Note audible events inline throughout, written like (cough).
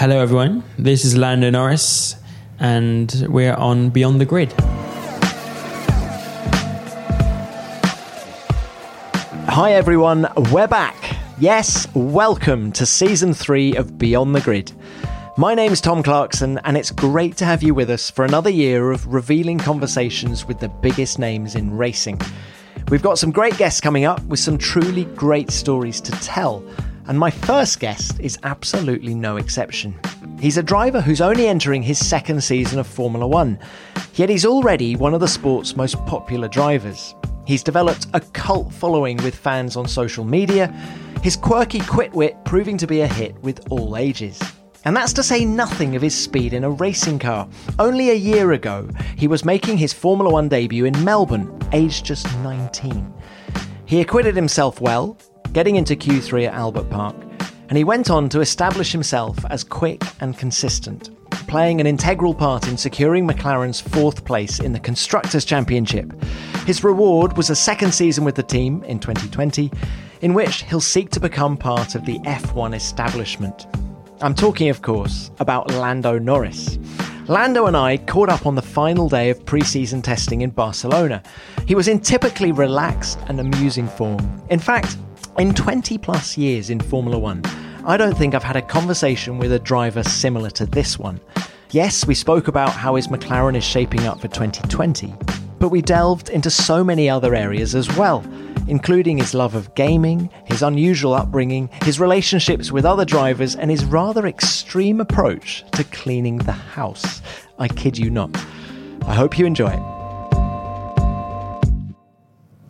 Hello, everyone. This is Lando Norris, and we're on Beyond the Grid. Hi, everyone. We're back. Yes, welcome to season three of Beyond the Grid. My name's Tom Clarkson, and it's great to have you with us for another year of revealing conversations with the biggest names in racing. We've got some great guests coming up with some truly great stories to tell. And my first guest is absolutely no exception. He's a driver who's only entering his second season of Formula One, yet he's already one of the sport's most popular drivers. He's developed a cult following with fans on social media, his quirky quit wit proving to be a hit with all ages. And that's to say nothing of his speed in a racing car. Only a year ago, he was making his Formula One debut in Melbourne, aged just 19. He acquitted himself well, getting into Q3 at Albert Park, and he went on to establish himself as quick and consistent, playing an integral part in securing McLaren's fourth place in the Constructors' Championship. His reward was a second season with the team in 2020, in which he'll seek to become part of the F1 establishment. I'm talking, of course, about Lando Norris. Lando and I caught up on the final day of pre season testing in Barcelona. He was in typically relaxed and amusing form. In fact, in 20 plus years in Formula One, I don't think I've had a conversation with a driver similar to this one. Yes, we spoke about how his McLaren is shaping up for 2020, but we delved into so many other areas as well, including his love of gaming, his unusual upbringing, his relationships with other drivers, and his rather extreme approach to cleaning the house. I kid you not. I hope you enjoy it.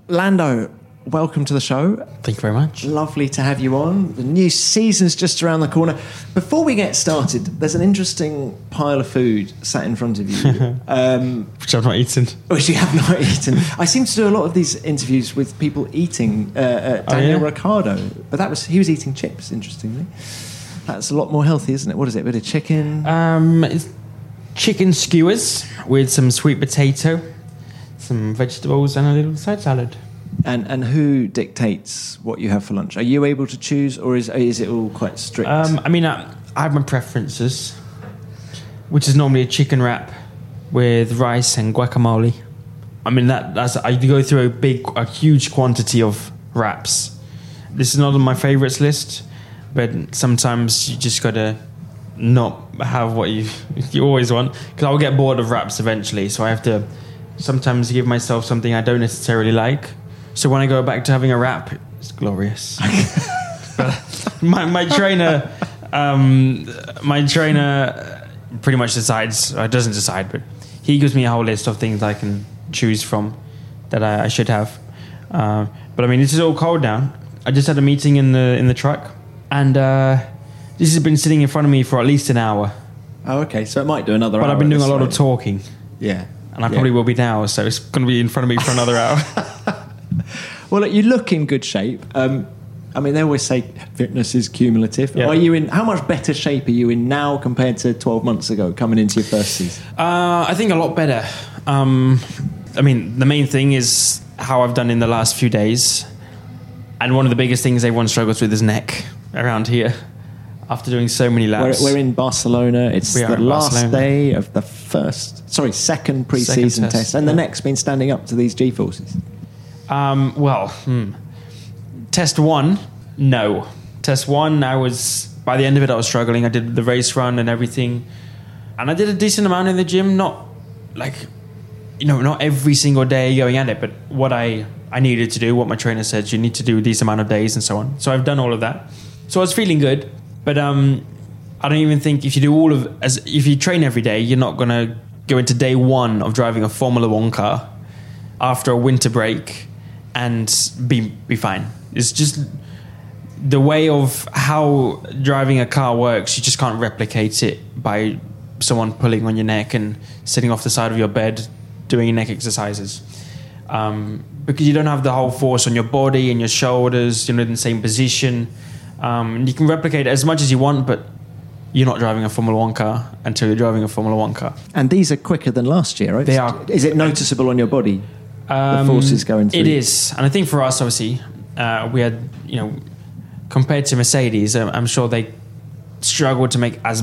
Lando, welcome to the show. Thank you very much. Lovely to have you on. The new season's just around the corner. Before we get started, there's an interesting pile of food sat in front of you, (laughs) um, Which I've not eaten. which you have not eaten. I seem to do a lot of these interviews with people eating uh, uh, Oh, Daniel yeah? Ricciardo, but that was he was eating chips. Interestingly, that's a lot more healthy, isn't it? What is it? A bit of chicken. Um, it's chicken skewers with some sweet potato, some vegetables, and a little side salad. And and who dictates what you have for lunch? Are you able to choose, or is is it all quite strict? Um, I mean, I, I have my preferences, which is normally a chicken wrap with rice and guacamole. I mean, that that's I go through a big, a huge quantity of wraps. This is not on my favorites list, but sometimes you just gotta not have what you (laughs) you always want because I'll get bored of wraps eventually. So I have to sometimes give myself something I don't necessarily like. So when I go back to having a wrap, it's glorious. (laughs) (laughs) My my trainer, um, my trainer pretty much decides, or doesn't decide, but he gives me a whole list of things I can choose from that I, I should have. Uh, but I mean, this is all cold now. I just had a meeting in the in the truck, and uh, this has been sitting in front of me for at least an hour. oh, okay. So it might do another. But I've been doing a lot of talking, Yeah, and I Yeah. probably will be now. So it's going to be in front of me for another (laughs) hour. Well, look, you look in good shape. Um, I mean, they always say fitness is cumulative. Yeah. Are you in? How much better shape are you in now compared to 12 months ago, coming into your first season? Uh, I think a lot better. Um, I mean, the main thing is how I've done in the last few days. And one of the biggest things everyone struggles with is neck around here after doing so many We're, laps. we're in Barcelona. It's the last Barcelona. day of the first, sorry, second pre-season test, test, and the yeah. next been standing up to these G-forces. Um, well, hmm. test one, no. Test one, I was by the end of it, I was struggling. I did the race run and everything, and I did a decent amount in the gym. Not like, you know, not every single day going at it, but what I I needed to do, what my trainer said, you need to do these amount of days and so on. So I've done all of that. So I was feeling good, but um, I don't even think if you do all of as if you train every day, you're not gonna go into day one of driving a Formula One car after a winter break and be be fine. It's just the way of how driving a car works, you just can't replicate it by someone pulling on your neck and sitting off the side of your bed doing neck exercises. Um, because you don't have the whole force on your body and your shoulders, you're not in the same position. Um, you can replicate it as much as you want, but you're not driving a Formula One car until you're driving a Formula One car. And these are quicker than last year, right? They are. Is it noticeable on your body? The Um, forces going through. It is, and I think for us, obviously, uh, we had you know compared to Mercedes, I'm, I'm sure they struggled to make as.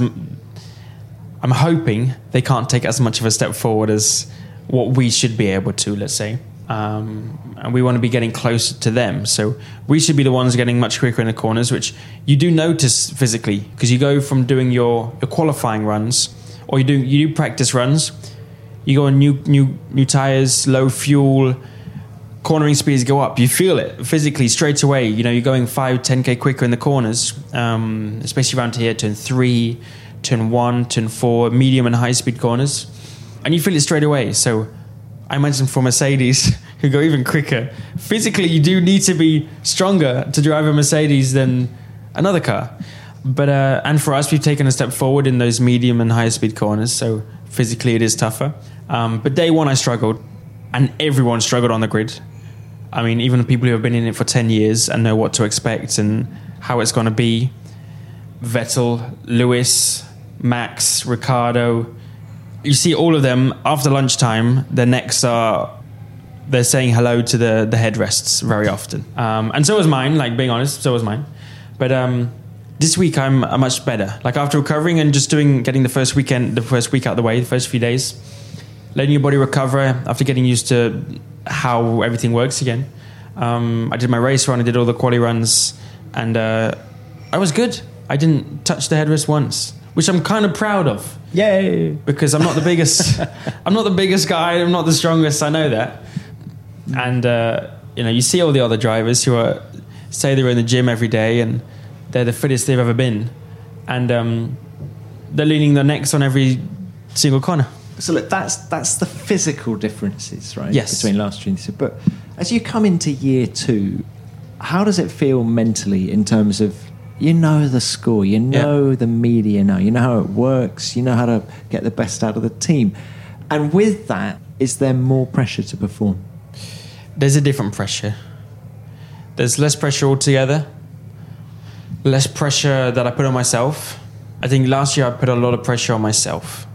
I'm hoping they can't take as much of a step forward as what we should be able to. Let's say. Um, and we want to be getting closer to them, so we should be the ones getting much quicker in the corners, which you do notice physically because you go from doing your, your qualifying runs, or you do you do practice runs, you go on new new new tires, low fuel, cornering speeds go up. You feel it physically straight away. You know, you're going 5, 10k quicker in the corners, um, especially around here, turn three, turn one, turn four, medium and high speed corners, and you feel it straight away. So, I imagine for Mercedes, (laughs) who go even quicker, physically you do need to be stronger to drive a Mercedes than another car. But uh, and for us, we've taken a step forward in those medium and high speed corners. So physically, it is tougher. Um, but day one, I struggled, and everyone struggled on the grid. I mean, even the people who have been in it for ten years and know what to expect and how it's going to be. Vettel, Lewis, Max, Ricciardo. You see all of them after lunchtime. Their necks are they're saying hello to the the headrests very often, um, and so was mine. Like being honest, so was mine. But um, this week I'm much better. Like after recovering and just doing, getting the first weekend, the first week out of the way, the first few days, letting your body recover after getting used to how everything works again. Um, I did my race run, I did all the quali runs, and uh, I was good. I didn't touch the headrest once, which I'm kind of proud of Yay! because I'm not the biggest. (laughs) I'm not the biggest guy. I'm not the strongest. I know that. And uh, you know, you see all the other drivers who are say they're in the gym every day and they're the fittest they've ever been, and um, they're leaning their necks on every single corner. So look, that's that's the physical differences, right? Yes. Between last year and this year. But as you come into year two, how does it feel mentally in terms of you know the score, you know the media now, you know how it works, you know how to get the best out of the team, and with that, is there more pressure to perform? There's a different pressure. There's less pressure altogether. Less pressure that I put on myself. I think last year I put a lot of pressure on myself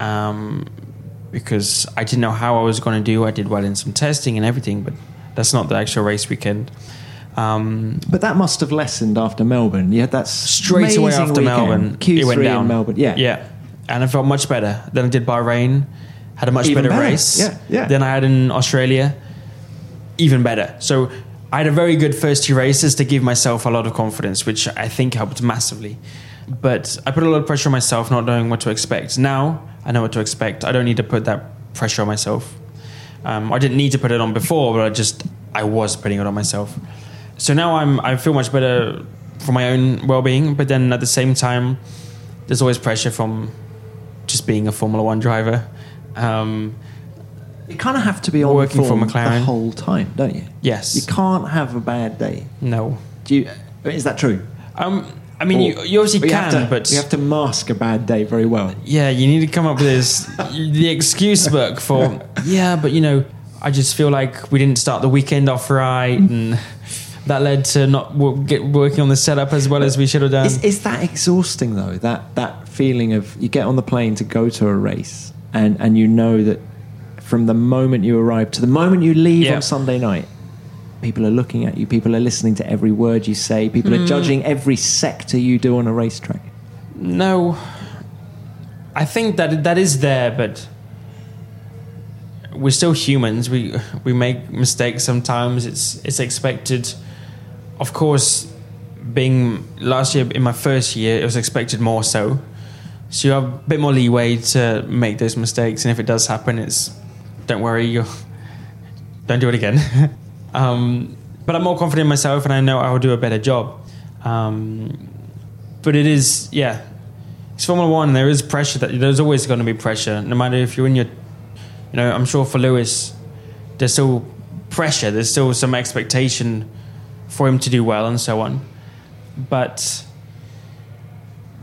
um, because I didn't know how I was going to do. I did well in some testing and everything, but that's not the actual race weekend. Um, But that must have lessened after Melbourne. You had that straight away after weekend, Melbourne, Q3 it went down. in Melbourne. Yeah, yeah, and I felt much better. than I did Bahrain, had a much better, better. race. Yeah, yeah. Then I had in Australia, even better. So I had a very good first two races to give myself a lot of confidence, which I think helped massively. But I put a lot of pressure on myself, not knowing what to expect. Now I know what to expect. I don't need to put that pressure on myself. Um, I didn't need to put it on before, but I just I was putting it on myself. So now I'm I feel much better for my own well-being. But then at the same time, there's always pressure from just being a Formula One driver. Um, You kind of have to be on Working for McLaren. the whole time, don't you? yes. You can't have a bad day. no. Do you? Is that true? Um, I mean, you, you obviously can, to, but you have to mask a bad day very well. yeah, you need to come up with this the excuse book for yeah, but you know, I just feel like we didn't start the weekend off right, and that led to not get working on the setup as well as we should have done. Is, is that exhausting though? That that feeling of you get on the plane to go to a race and and you know that from the moment you arrive to the moment you leave Yeah. on Sunday night, people are looking at you. People are listening to every word you say. People Mm. are judging every sector you do on a racetrack. No, I think that that is there, but we're still humans. We we make mistakes sometimes. It's it's expected. Of course, being last year in my first year, it was expected more so. So you have a bit more leeway to make those mistakes, and if it does happen, it's don't worry, you don't do it again. (laughs) um, but I'm more confident in myself, and I know I will do a better job. Um, but it is, yeah, it's Formula One. There is pressure. That there's always going to be pressure, no matter if you're in your, you know, I'm sure for Lewis, there's still pressure. There's still some expectation for him to do well and so on. but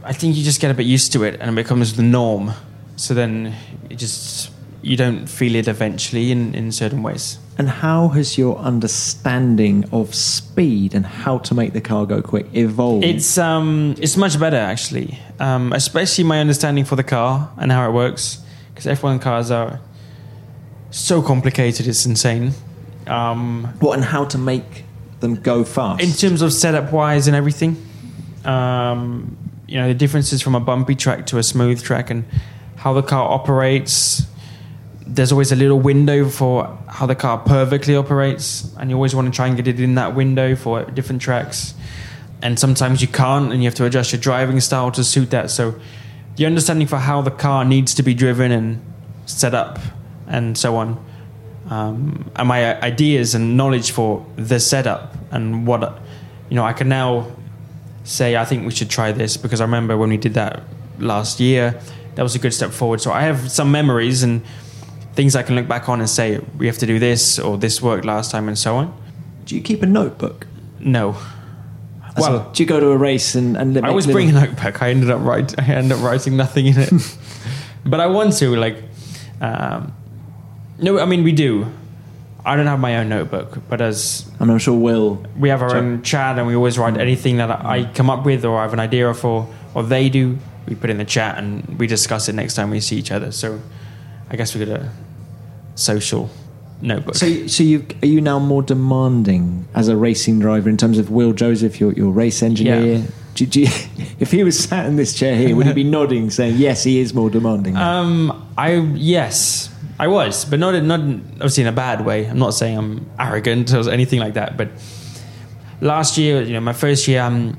I think you just get a bit used to it and it becomes the norm. So then it just you don't feel it eventually in, in certain ways. And how has your understanding of speed and how to make the car go quick evolved? It's um it's much better actually, um, especially my understanding for the car and how it works because F1 cars are so complicated. It's insane. Um, what and how to make them go fast in terms of setup wise and everything. Um, you know the differences from a bumpy track to a smooth track and how the car operates there's always a little window for how the car perfectly operates, and you always want to try and get it in that window for different tracks. And sometimes you can't, and you have to adjust your driving style to suit that. So, the understanding for how the car needs to be driven and set up, and so on, um, and my ideas and knowledge for the setup and what you know, I can now say I think we should try this because I remember when we did that last year, that was a good step forward. So I have some memories and things I can look back on and say we have to do this or this worked last time and so on. Do you keep a notebook? No. Well, do you go to a race and, and I always bring a notebook. I ended up write, I ended up writing nothing in it, (laughs) but I want to like. Um, no, I mean we do. I don't have my own notebook, but as and I'm sure Will, we have our own chat, and we always write anything that I come up with or I have an idea for, or they do. We put in the chat and we discuss it next time we see each other. So I guess we got a social notebook. So, so you are you now more demanding as a racing driver in terms of Will Joseph, your your race engineer? Yeah. Do, do you, (laughs) if he was sat in this chair here, would he be (laughs) nodding, saying yes, he is more demanding? Um, I yes, I was, but not not obviously in a bad way. I'm not saying I'm arrogant or anything like that. But last year, you know, my first year, um,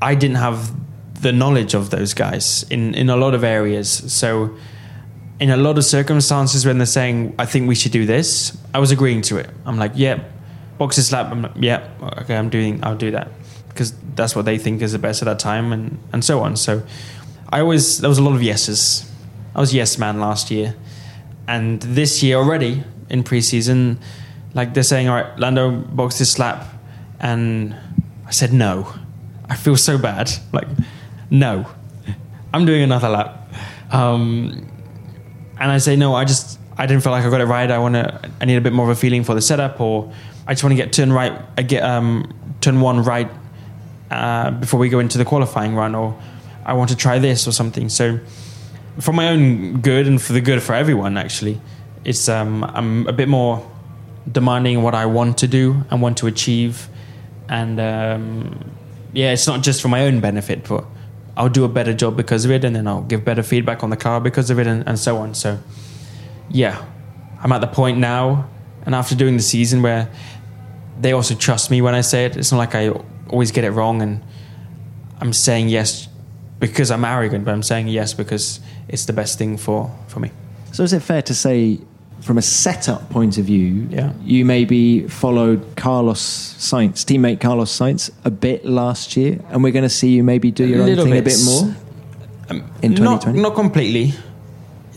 I didn't have the knowledge of those guys in in a lot of areas, so in a lot of circumstances when they're saying, I think we should do this, I was agreeing to it. I'm like, yeah, boxes slap. I'm like, yeah, okay, I'm doing, I'll do that because that's what they think is the best at that time and, and so on. So I always, there was a lot of yeses. I was yes man last year. And this year already in preseason, like they're saying, all right, Lando boxes slap. And I said, no. I feel so bad. Like, no, I'm doing another lap. Um, and I say no, I just I didn't feel like I got it right. I want to I need a bit more of a feeling for the setup, or I just want to get turn right, I get um, turn one right uh, before we go into the qualifying run, or I want to try this or something. So for my own good and for the good for everyone, actually, it's um, I'm a bit more demanding what I want to do and want to achieve, and um, yeah, it's not just for my own benefit, but I'll do a better job because of it, and then I'll give better feedback on the car because of it, and, and so on. So, yeah, I'm at the point now, and after doing the season where they also trust me when I say it, it's not like I always get it wrong, and I'm saying yes because I'm arrogant, but I'm saying yes because it's the best thing for, for me. So, is it fair to say from a setup point of view, yeah. you maybe followed Carlos Sainz, teammate Carlos Sainz, a bit last year, and we're going to see you maybe do your own thing a bit more um, in 2020? Not, not completely.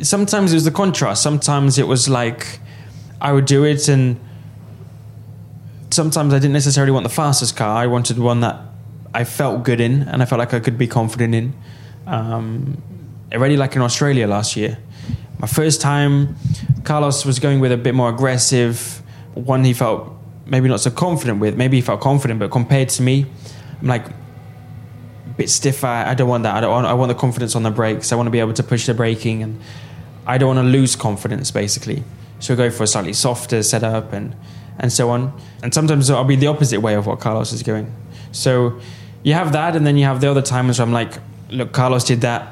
Sometimes it was the contrast. Sometimes it was like I would do it, and sometimes I didn't necessarily want the fastest car. I wanted one that I felt good in, and I felt like I could be confident in. Um, already, like in Australia last year, my first time, Carlos was going with a bit more aggressive, one he felt maybe not so confident with. Maybe he felt confident, but compared to me, I'm like a bit stiffer. I don't want that. I don't want, I want the confidence on the brakes. I want to be able to push the braking, and I don't want to lose confidence. Basically, so I go for a slightly softer setup and and so on. And sometimes I'll be the opposite way of what Carlos is going. So you have that, and then you have the other times where I'm like, look, Carlos did that,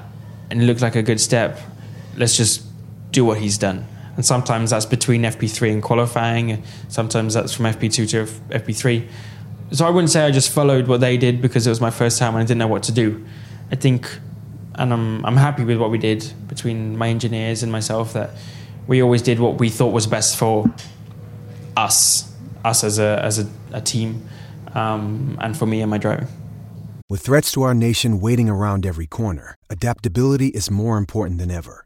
and it looked like a good step. Let's just do what he's done. And sometimes that's between FP3 and qualifying. Sometimes that's from FP2 to FP3. So I wouldn't say I just followed what they did because it was my first time and I didn't know what to do. I think, and I'm, I'm happy with what we did between my engineers and myself, that we always did what we thought was best for us, us as a, as a, a team, um, and for me and my driving. With threats to our nation waiting around every corner, adaptability is more important than ever.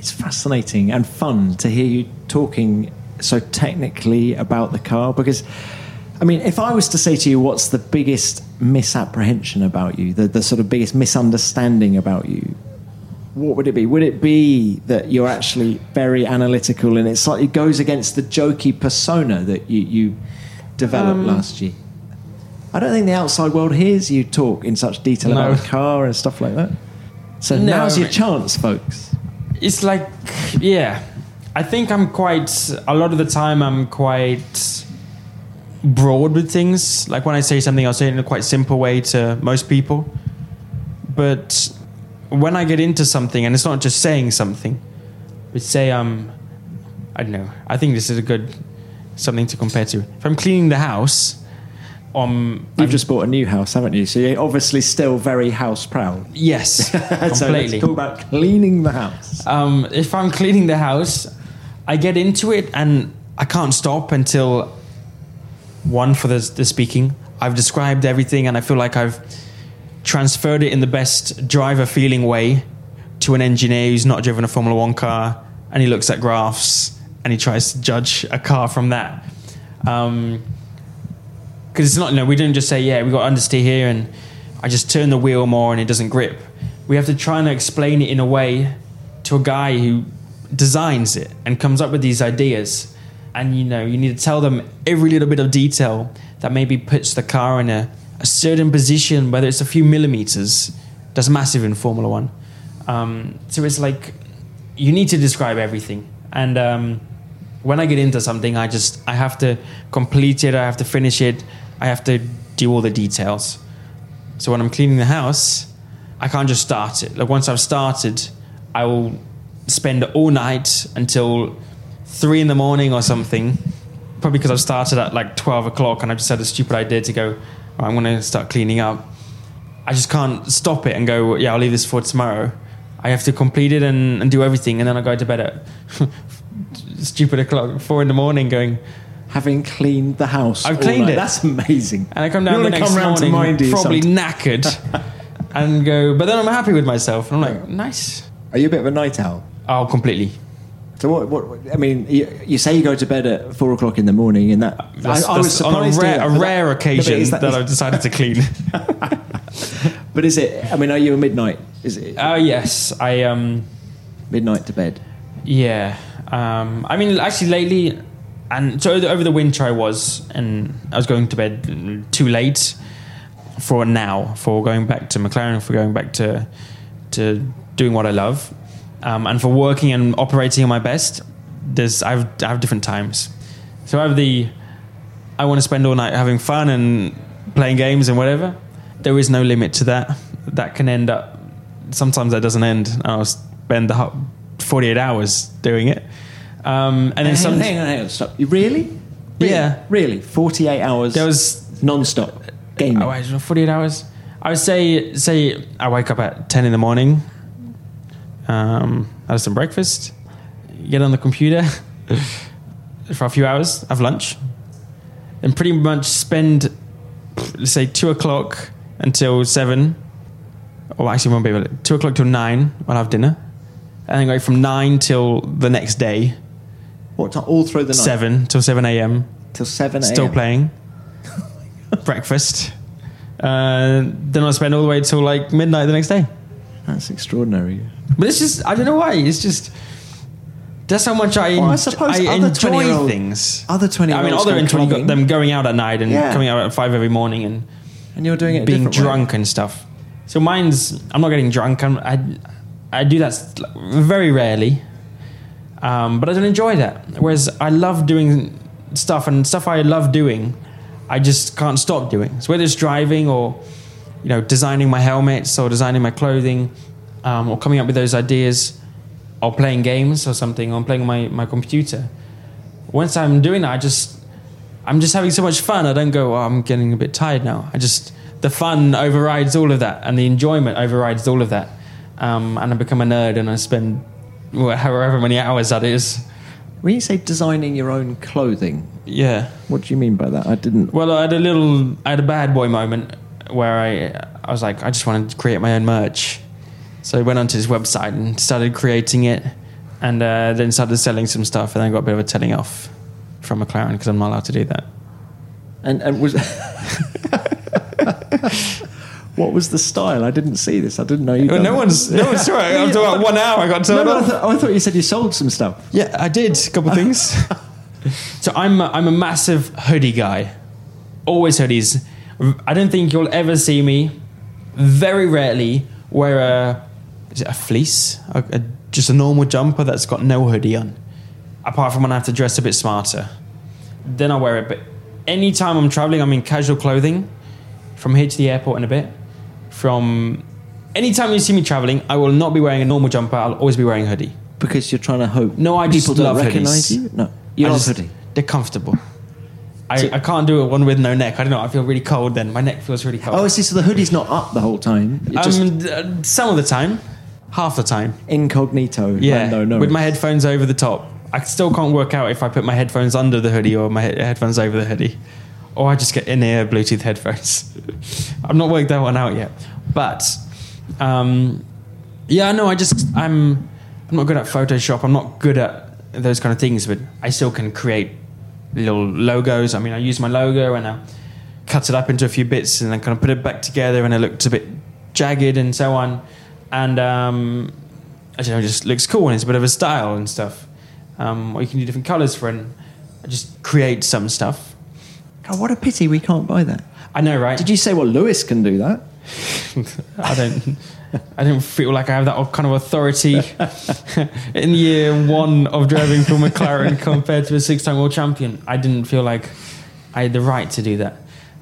It's fascinating and fun to hear you talking so technically about the car because, I mean, if I was to say to you, what's the biggest misapprehension about you, the, the sort of biggest misunderstanding about you, what would it be? Would it be that you're actually very analytical and it goes against the jokey persona that you, you developed um, last year? I don't think the outside world hears you talk in such detail No. about the car and stuff like that. So No, now's your chance, folks. It's like yeah i think i'm quite a lot of the time i'm quite broad with things. Like when i say something i'll say it in a quite simple way to most people. But when i get into something and it's not just saying something but say um i don't know i think this is a good something to compare to. If i'm cleaning the house um You've just bought a new house, haven't you? So you're obviously still very house proud. yes (laughs) so completely let's talk about cleaning the house. um, if I'm cleaning the house, I get into it and I can't stop until one for the, the speaking. I've described everything and I feel like I've transferred it in the best driver feeling way to an engineer who's not driven a Formula One car and he looks at graphs and he tries to judge a car from that. Um, because it's not, you know, we don't just say, yeah, we got understeer here and I just turn the wheel more and it doesn't grip. We have to try and explain it in a way to a guy who designs it and comes up with these ideas. And, you know, you need to tell them every little bit of detail that maybe puts the car in a, a certain position, whether it's a few millimeters. That's massive in Formula One. Um, so it's like, you need to describe everything. And, um, when I get into something, I just I have to complete it. I have to finish it. I have to do all the details. So when I'm cleaning the house, I can't just start it. Like once I've started, I will spend all night until three in the morning or something. Probably because I've started at like twelve o'clock and I just had a stupid idea to go. "Oh, I'm going to start cleaning up. I just can't stop it and go. Yeah, I'll leave this for tomorrow. I have to complete it and, and do everything, and then I go to bed at stupid o'clock, four in the morning, going. Having cleaned the house. I've cleaned night. it. That's amazing. And I come down You the wanna next come round to morning, mine, do you, probably sometime? knackered, (laughs) and go. But then I'm happy with myself, and I'm like, nice. Are you a bit of a night owl? Oh, completely. So what? What? I mean, you, you say you go to bed at four o'clock in the morning, and that That's, I, I was that's on a surprised. rare, a rare that- occasion no, that, that, I've decided to clean. (laughs) But is it? I mean, are you a midnight? Is it Oh yes, I um, midnight to bed? yeah. Um, I mean, actually, lately, and so over the winter I was, and I was going to bed too late for now, for going back to McLaren, for going back to to doing what I love, um, and for working and operating at my best. There's I have, I have different times, so I have the I want to spend all night having fun and playing games and whatever. There is no limit to that. That can end up. Sometimes that doesn't end. I'll spend the 48 hours doing it. Um, and then Hang some. hang on, hang on, stop. You really? Really? Yeah. Really? Forty-eight hours. There was non-stop gaming. Oh, wait, 48 hours. I would say say I wake up at 10 in the morning. Um, have some breakfast, get on the computer (laughs) for a few hours, have lunch, and pretty much spend let's say two o'clock until seven. Or actually, won't be able to. Two o'clock till nine. I'll have dinner, and then go from nine till the next day. What time? All through the night. Seven till seven a.m. till seven. a.m. Still playing. (laughs) Breakfast. Uh, then I'll spend all the way till like midnight the next day. That's extraordinary. But it's just I don't know why. It's just that's how much I, Well, I suppose I other enjoy 20-year-old things. other 20 I mean, other 20 got them going out at night and Yeah. coming out at five every morning and And you're doing it being different way. drunk and stuff. So mine's I'm not getting drunk. I'm, I I do that very rarely, um, but I don't enjoy that. Whereas I love doing stuff and stuff I love doing, I just can't stop doing. So whether it's driving or you know designing my helmets or designing my clothing um, or coming up with those ideas or playing games or something or playing my, my computer. Once I'm doing that, I just I'm just having so much fun. I don't go, oh, I'm getting a bit tired now. I just the fun overrides all of that, and the enjoyment overrides all of that. Um, and I become a nerd, and I spend however many hours that is. When you say designing your own clothing, Yeah. what do you mean by that? I didn't. Well, I had a little, I had a bad boy moment where I, I was like, I just wanted to create my own merch. So I went onto his website and started creating it, and uh, then started selling some stuff, and then got a bit of a telling off from McLaren because I'm not allowed to do that. And and was. (laughs) what was the style? I didn't see this. I didn't know you. Well, no one's, no one's sorry. After about one hour, I got No, told no, I, th- oh, I thought you said you sold some stuff. Yeah, I did a couple things. (laughs) so I'm a, I'm a massive hoodie guy. Always hoodies. I don't think you'll ever see me. Very rarely wear a is it a fleece, a, a, just a normal jumper that's got no hoodie on. Apart from when I have to dress a bit smarter, then I wear it. But anytime I'm traveling, I'm in casual clothing. From here to the airport in a bit. From anytime you see me traveling, I will not be wearing a normal jumper. I'll always be wearing a hoodie. Because you're trying to hope. No, I just people don't love recognize hoodies. you. No, you I love just- hoodie. They're comfortable. I, I can't do it one with no neck. I don't know. I feel really cold then. My neck feels really cold. Oh, I see. So the hoodie's not up the whole time. Just um, some of the time, half the time. incognito. Yeah, No, no. with my headphones over the top. I still can't work out if I put my headphones under the hoodie or my he- headphones over the hoodie, or I just get in-ear Bluetooth headphones. (laughs) I've not worked that one out yet, but um, yeah, no, I just I'm I'm not good at Photoshop. I'm not good at those kind of things, but I still can create little logos. I mean, I use my logo and I cut it up into a few bits and then kind of put it back together, and it looks a bit jagged and so on. And um, I don't know, it just looks cool and it's a bit of a style and stuff. Um, or you can do different colors for it. And just create some stuff. God, what a pity we can't buy that. I know, right? Did you say well Lewis can do that? (laughs) I don't. I don't feel like I have that kind of authority (laughs) in year one of driving for McLaren (laughs) compared to a six-time world champion. I didn't feel like I had the right to do that,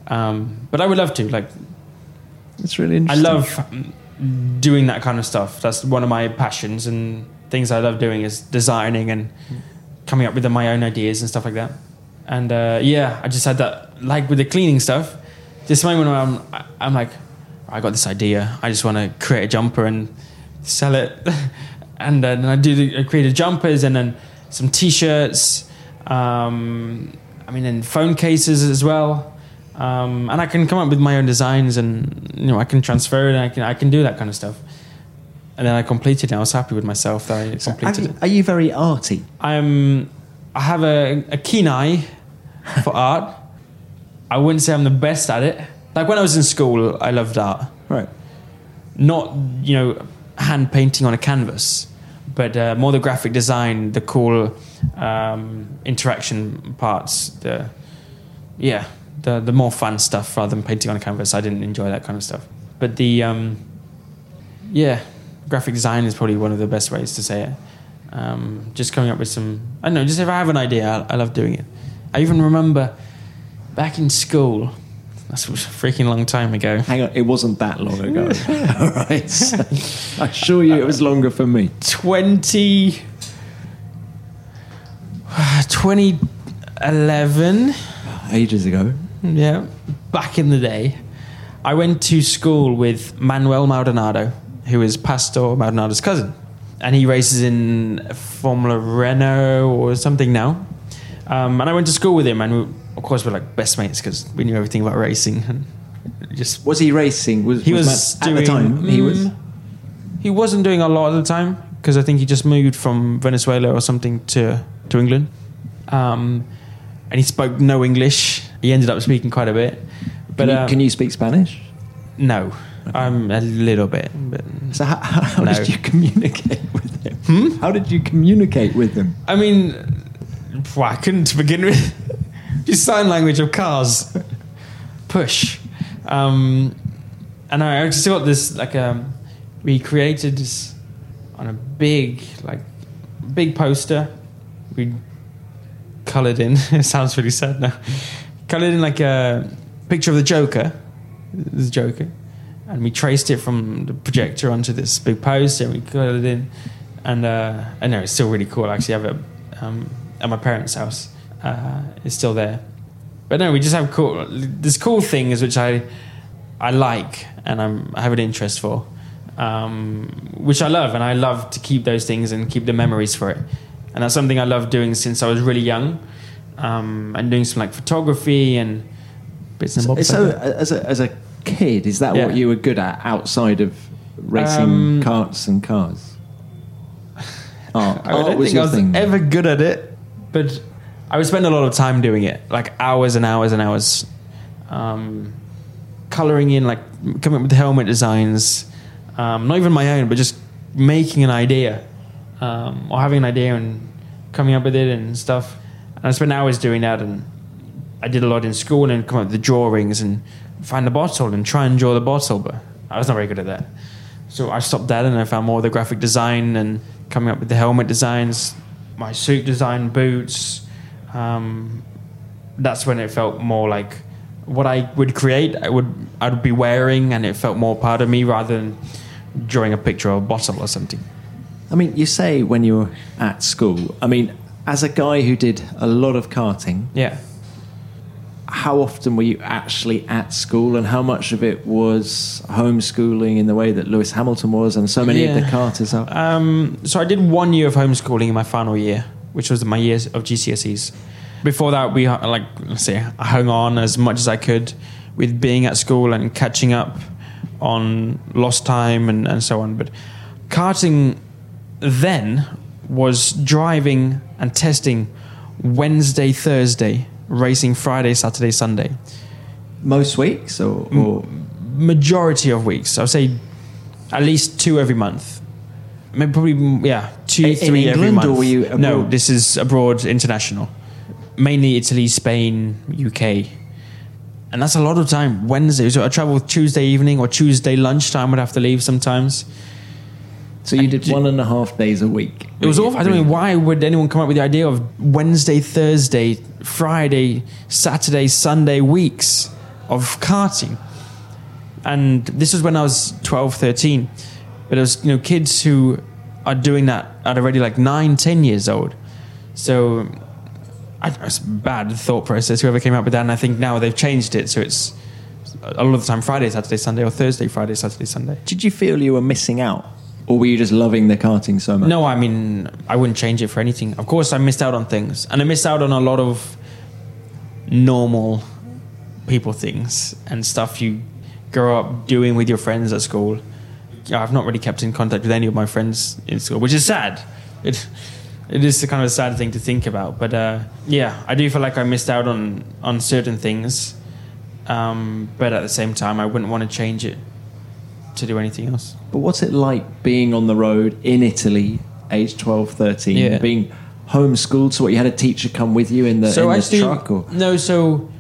um, but I would love to. Like, It's really interesting. I love um, doing that kind of stuff. That's one of my passions and things I love doing is designing and coming up with my own ideas and stuff like that. And uh, yeah, I just had that like with the cleaning stuff. This moment where I'm, I'm like, I got this idea. I just want to create a jumper and sell it. (laughs) and then I do the, I created jumpers and then some t-shirts. Um, I mean, and phone cases as well. Um, and I can come up with my own designs, and you know, I can transfer it. And I can I can do that kind of stuff. And then I completed it. I was happy with myself that I completed you, it. are you very arty? I'm I have a, a keen eye for art. I wouldn't say I'm the best at it. Like when I was in school, I loved art. Right. Not you know hand painting on a canvas, but uh, more the graphic design, the cool um, interaction parts. The yeah, the the more fun stuff rather than painting on a canvas. I didn't enjoy that kind of stuff. But the um, yeah, graphic design is probably one of the best ways to say it. Um, just coming up with some, I don't know, just if I have an idea, I, I love doing it. I even remember back in school, that's a freaking long time ago. Hang on, it wasn't that long ago. All (laughs) right. (laughs) I assure you it was longer for me. 20, 2011, Ages ago. yeah, back in the day, I went to school with Manuel Maldonado, who is Pastor Maldonado's cousin. And he races in Formula Renault or something now. Um, and I went to school with him, and we, of course, we're like best mates because we knew everything about racing. And just Was he racing? Was, he was, Matt- doing, at the time. he was. Mm, He wasn't doing a lot at the time because I think he just moved from Venezuela or something to to England. Um, and he spoke no English. He ended up speaking quite a bit, but Can you, um, can you speak Spanish? no, I'm a little bit. But So how, (laughs) how No. did you communicate with him? How did you communicate with him? I mean, well, I couldn't to begin with. (laughs) Just sign language of cars. (laughs) Push. Um, and I just got this like um, we created this on a big like big poster. We coloured in. (laughs) it sounds really sad now. Coloured in like a picture of the Joker, the Joker, and we traced it from the projector onto this big poster, and we coloured in. And uh, I know it's still really cool. I actually have it um, at my parents' house. Uh, it's still there. But no, we just have cool. There's cool things which I I like and I'm, I have an interest for, um, which I love, and I love to keep those things and keep the memories for it. And that's something I love doing since I was really young, um, and doing some like photography and bits and bobs. So, like that. as a, as a kid, is that Yeah. what you were good at outside of racing Um, carts and cars? (laughs) Art, I don't was think I was thing. ever good at it, but I would spend a lot of time doing it, like hours and hours and hours, um, coloring in, like coming up with helmet designs, um, not even my own, but just making an idea um, or having an idea and coming up with it and stuff. And I spent hours doing that, and I did a lot in school and come up with the drawings and find the bottle and try and draw the bottle, but I was not very good at that. So I stopped that and I found more of the graphic design and coming up with the helmet designs, my suit design, boots. Um, that's when it felt more like what I would create. I would I would be wearing, and it felt more part of me rather than drawing a picture of a bottle or something. I mean, you say when you were at school. I mean, as a guy who did a lot of karting, Yeah. How often were you actually at school, and how much of it was homeschooling in the way that Lewis Hamilton was, and so many of the karters are? Um, so I did one year of homeschooling in my final year, which was my years of GCSEs. Before that, we uh, like let's say I hung on as much as I could with being at school and catching up on lost time and, and so on. But karting then was driving and testing Wednesday, Thursday, racing Friday, Saturday, Sunday. Most weeks, or, or Majority of weeks, I would say at least two every month. Maybe probably mm, yeah, two, In three every England, month. or were you No, this is abroad, international. Mainly Italy, Spain, UK, and that's a lot of time. Wednesday, so I travel Tuesday evening or Tuesday lunchtime. Would have to leave sometimes. So you did one and a half days a week. It was awful. I don't know why would anyone come up with the idea of Wednesday, Thursday, Friday, Saturday, Sunday weeks of karting. And this was when I was 12, 13. But it was, you know, kids who are doing that at already like nine, 10 years old. So I, it's a bad thought process, whoever came up with that. And I think now they've changed it. So it's a lot of the time Friday, Saturday, Sunday, or Thursday, Friday, Saturday, Sunday. Did you feel you were missing out, or were you just loving the karting so much? No, I mean, I wouldn't change it for anything. Of course, I missed out on things, and I missed out on a lot of normal people things and stuff you grow up doing with your friends at school. I've not really kept in contact with any of my friends in school, which is sad. It it is kind of a sad thing to think about, but uh, yeah, I do feel like I missed out on on certain things. Um, but at the same time, I wouldn't want to change it to do anything else. But what's it like being on the road in Italy, age 12, 13, Yeah. being homeschooled? So what, you had a teacher come with you in the, in the truck? Or? no, so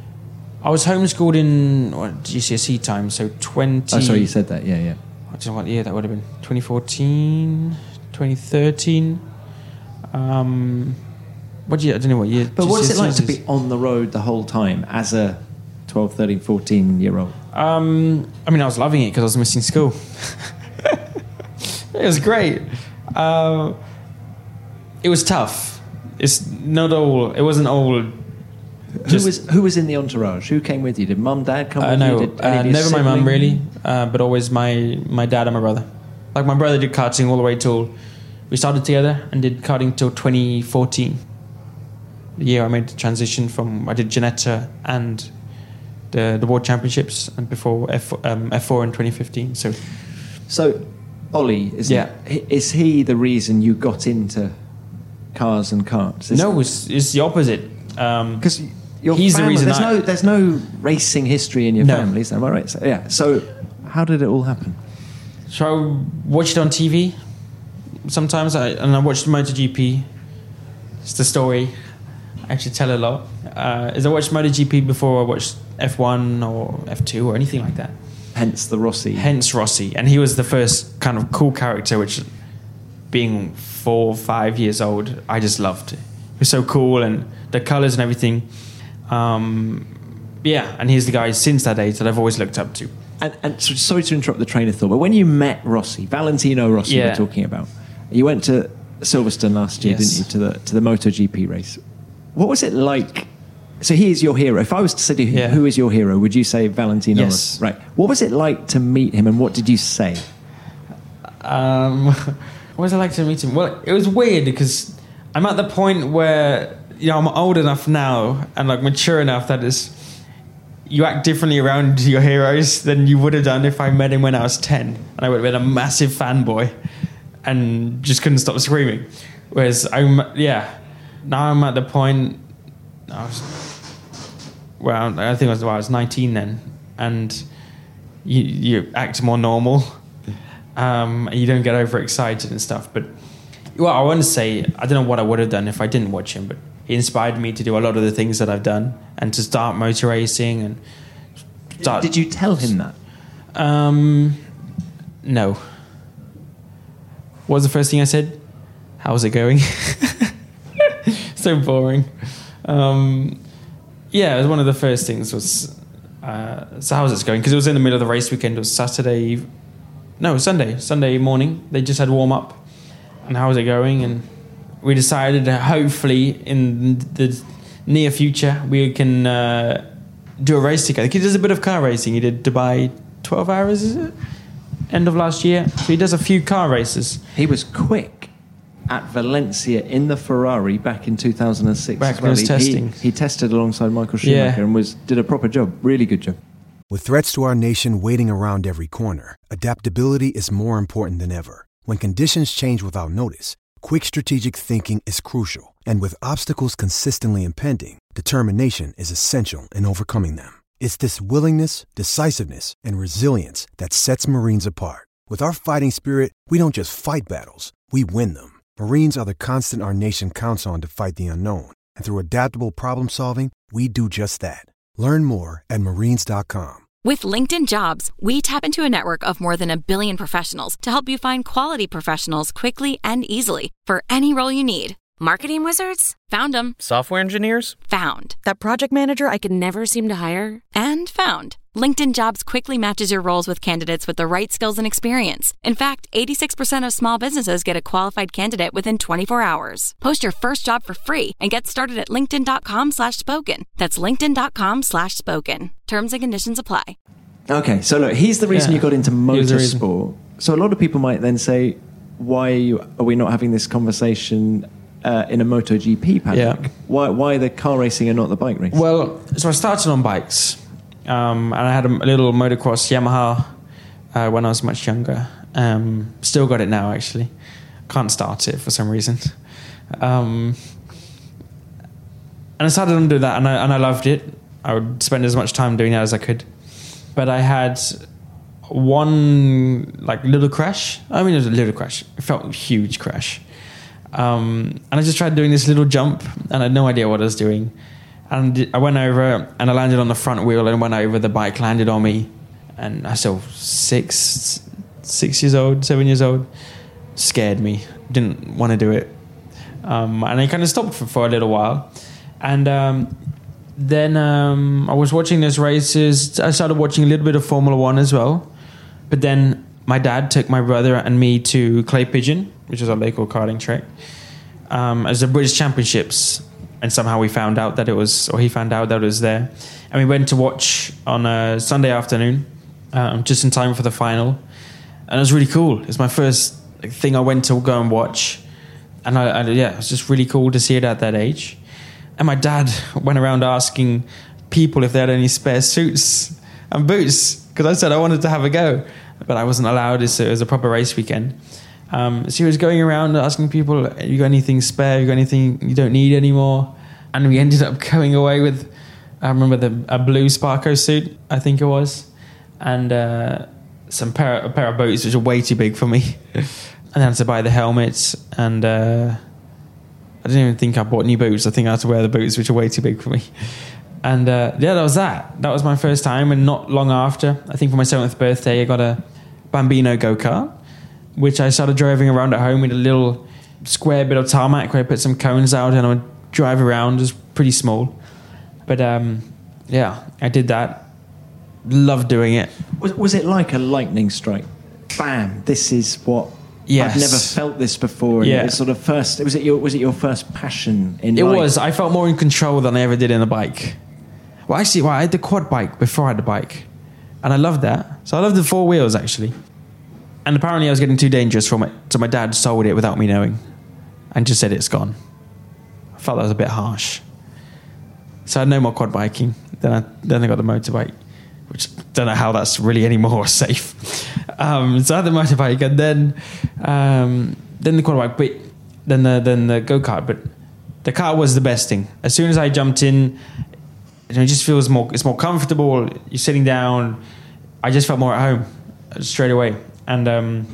I was homeschooled in what, GCSE time, so twenty. Oh, sorry, you said that. Yeah, yeah. I don't know what year that would have been. 2014, 2013. Um, what year? I don't know what year. But what's it like to be on the road the whole time as a 12, 13, 14 year old? Um, I mean, I was loving it because I was missing school. (laughs) it was great. Uh, it was tough. It's not all. It wasn't all. Who was who was in the entourage? Who came with you? Did mum, dad come Uh, with no, you? Did uh, never my mum really, uh, but always my my dad and my brother. Like my brother did karting all the way till we started together and did karting till 2014. The year I made the transition from I did Ginetta and the the world championships and before F um, F4 in 2015. So So, Ollie, is Yeah. is he the reason you got into cars and carts? Is- no, it's, it's the opposite. Um, because your He's the reason There's I- no there's no racing history in your No. family, is I right? So, yeah. So, how did it all happen? So I watch it on TV. Sometimes I and I watched MotoGP. It's the story. Actually tell a lot. Uh, is I watched MotoGP before I watched F1 or F2 or anything like that. Hence the Rossi. Hence Rossi, and he was the first kind of cool character, which being four or five years old, I just loved. It was so cool and the colors and everything. Um, yeah, and he's the guy since that age that I've always looked up to. And, and so, sorry to interrupt the train of thought, but when you met Rossi, Valentino Rossi, Yeah. we're talking about, you went to Silverstone last year, Yes. didn't you, to the to the MotoGP race? What was it like? So he is your hero. If I was to say Yeah. who is your hero, would you say Valentino? Yes. Right. What was it like to meet him, and what did you say? Um, (laughs) what was it like to meet him? Well, it was weird because I'm at the point where you know I'm old enough now and like mature enough that is you act differently around your heroes than you would have done if I met him when I was ten and I would have been a massive fanboy and just couldn't stop screaming. Whereas I'm yeah now I'm at the point I was well I think I was, well, I was 19 then and you you act more normal um, and you don't get overexcited and stuff. But well, I want to say I don't know what I would have done if I didn't watch him, but he inspired me to do a lot of the things that I've done and to start motor racing and start. Did you tell him that? Um, no. What was the first thing I said? How's it going? (laughs) (laughs) so boring. Um, yeah, it was one of the first things was uh, so how's it going? Because it was in the middle of the race weekend. It was Saturday, no Sunday, Sunday morning. They just had warm up, and how was it going? And we decided hopefully in the near future we can uh, do a race together. He does a bit of car racing. He did Dubai 12 hours, is it? End of last year. So he does a few car races. He was quick at Valencia in the Ferrari back in 2006. Back when it was He- testing. He, he tested alongside Michael Schumacher Yeah. and was did a proper job. Really good job. With threats to our nation waiting around every corner, adaptability is more important than ever. When conditions change without notice, quick strategic thinking is crucial. And with obstacles consistently impending, determination is essential in overcoming them. It's this willingness, decisiveness, and resilience that sets Marines apart. With our fighting spirit, we don't just fight battles, we win them. Marines are the constant our nation counts on to fight the unknown. And through adaptable problem solving, we do just that. Learn more at marines.com. With LinkedIn Jobs, we tap into a network of more than a billion professionals to help you find quality professionals quickly and easily for any role you need. Marketing wizards? Found them. Software engineers? Found. That project manager I could never seem to hire? And found. LinkedIn Jobs quickly matches your roles with candidates with the right skills and experience. In fact, 86% of small businesses get a qualified candidate within 24 hours. Post your first job for free and get started at linkedin.com slash spoken. That's linkedin.com slash spoken. Terms and conditions apply. Okay, so look, he's the reason Yeah. you got into He was the reason. motorsport. So a lot of people might then say, why are, you, are we not having this conversation uh, in a MotoGP paddock? Yeah. Why, why the car racing and not the bike racing? Well, so I started on bikes, um, and I had a little motocross Yamaha uh, when I was much younger. Um, still got it now, actually. Can't start it for some reason. Um, and I started on doing that, and I, and I loved it. I would spend as much time doing that as I could. But I had one like little crash. I mean, it was a little crash. It felt a huge crash. Um, and I just tried doing this little jump, and I had no idea what I was doing. And I went over and I landed on the front wheel and went over. The bike landed on me, and I still six, six years old, seven years old. Scared me. Didn't want to do it. Um, and I kind of stopped for, for a little while, and um, then um, I was watching those races. I started watching a little bit of Formula One as well. But then my dad took my brother and me to Clay Pigeon, which is a local karting track, um, as the British Championships. And somehow we found out that it was, or he found out that it was there. And we went to watch on a Sunday afternoon, um, just in time for the final. And it was really cool. It's my first thing I went to go and watch. And I, I, yeah, it was just really cool to see it at that age. And my dad (laughs) went around asking people if they had any spare suits and boots because I said I wanted to have a go, but I wasn't allowed. It was a proper race weekend. Um, so he was going around asking people, "You got anything spare? You got anything you don't need anymore?" And we ended up going away with, I remember the a blue Sparco suit, I think it was, and uh, some pair a pair of boots which are way too big for me. (laughs) and then I had to buy the helmets and. Uh, I didn't even think I bought new boots. I think I had to wear the boots, which are way too big for me. (laughs) And uh, yeah, that was that. That was my first time. And not long after, I think for my seventh birthday, I got a Bambino go kart, which I started driving around at home with a little square bit of tarmac where I put some cones out and I would drive around. It was pretty small. But um, yeah, I did that. Loved doing it. Was, was it like a lightning strike? Bam! This is what Yes. I've never felt this before. And Yeah. it was sort of first. Was it your Was it your first passion in? It life? was. I felt more in control than I ever did in a bike. Well, actually, well, I had the quad bike before I had the bike, and I loved that. So I loved the four wheels actually. And apparently, I was getting too dangerous from it, so my dad sold it without me knowing, and just said it's gone. I felt that was a bit harsh. So I had no more quad biking. Then I then I got the motorbike, which don't know how that's really any more (laughs) safe. Um, so I had the motorbike, and then um, then the quad bike, but then the then the go kart. But the car was the best thing. As soon as I jumped in, it just feels more. It's more comfortable. You're sitting down. I just felt more at home straight away, and um,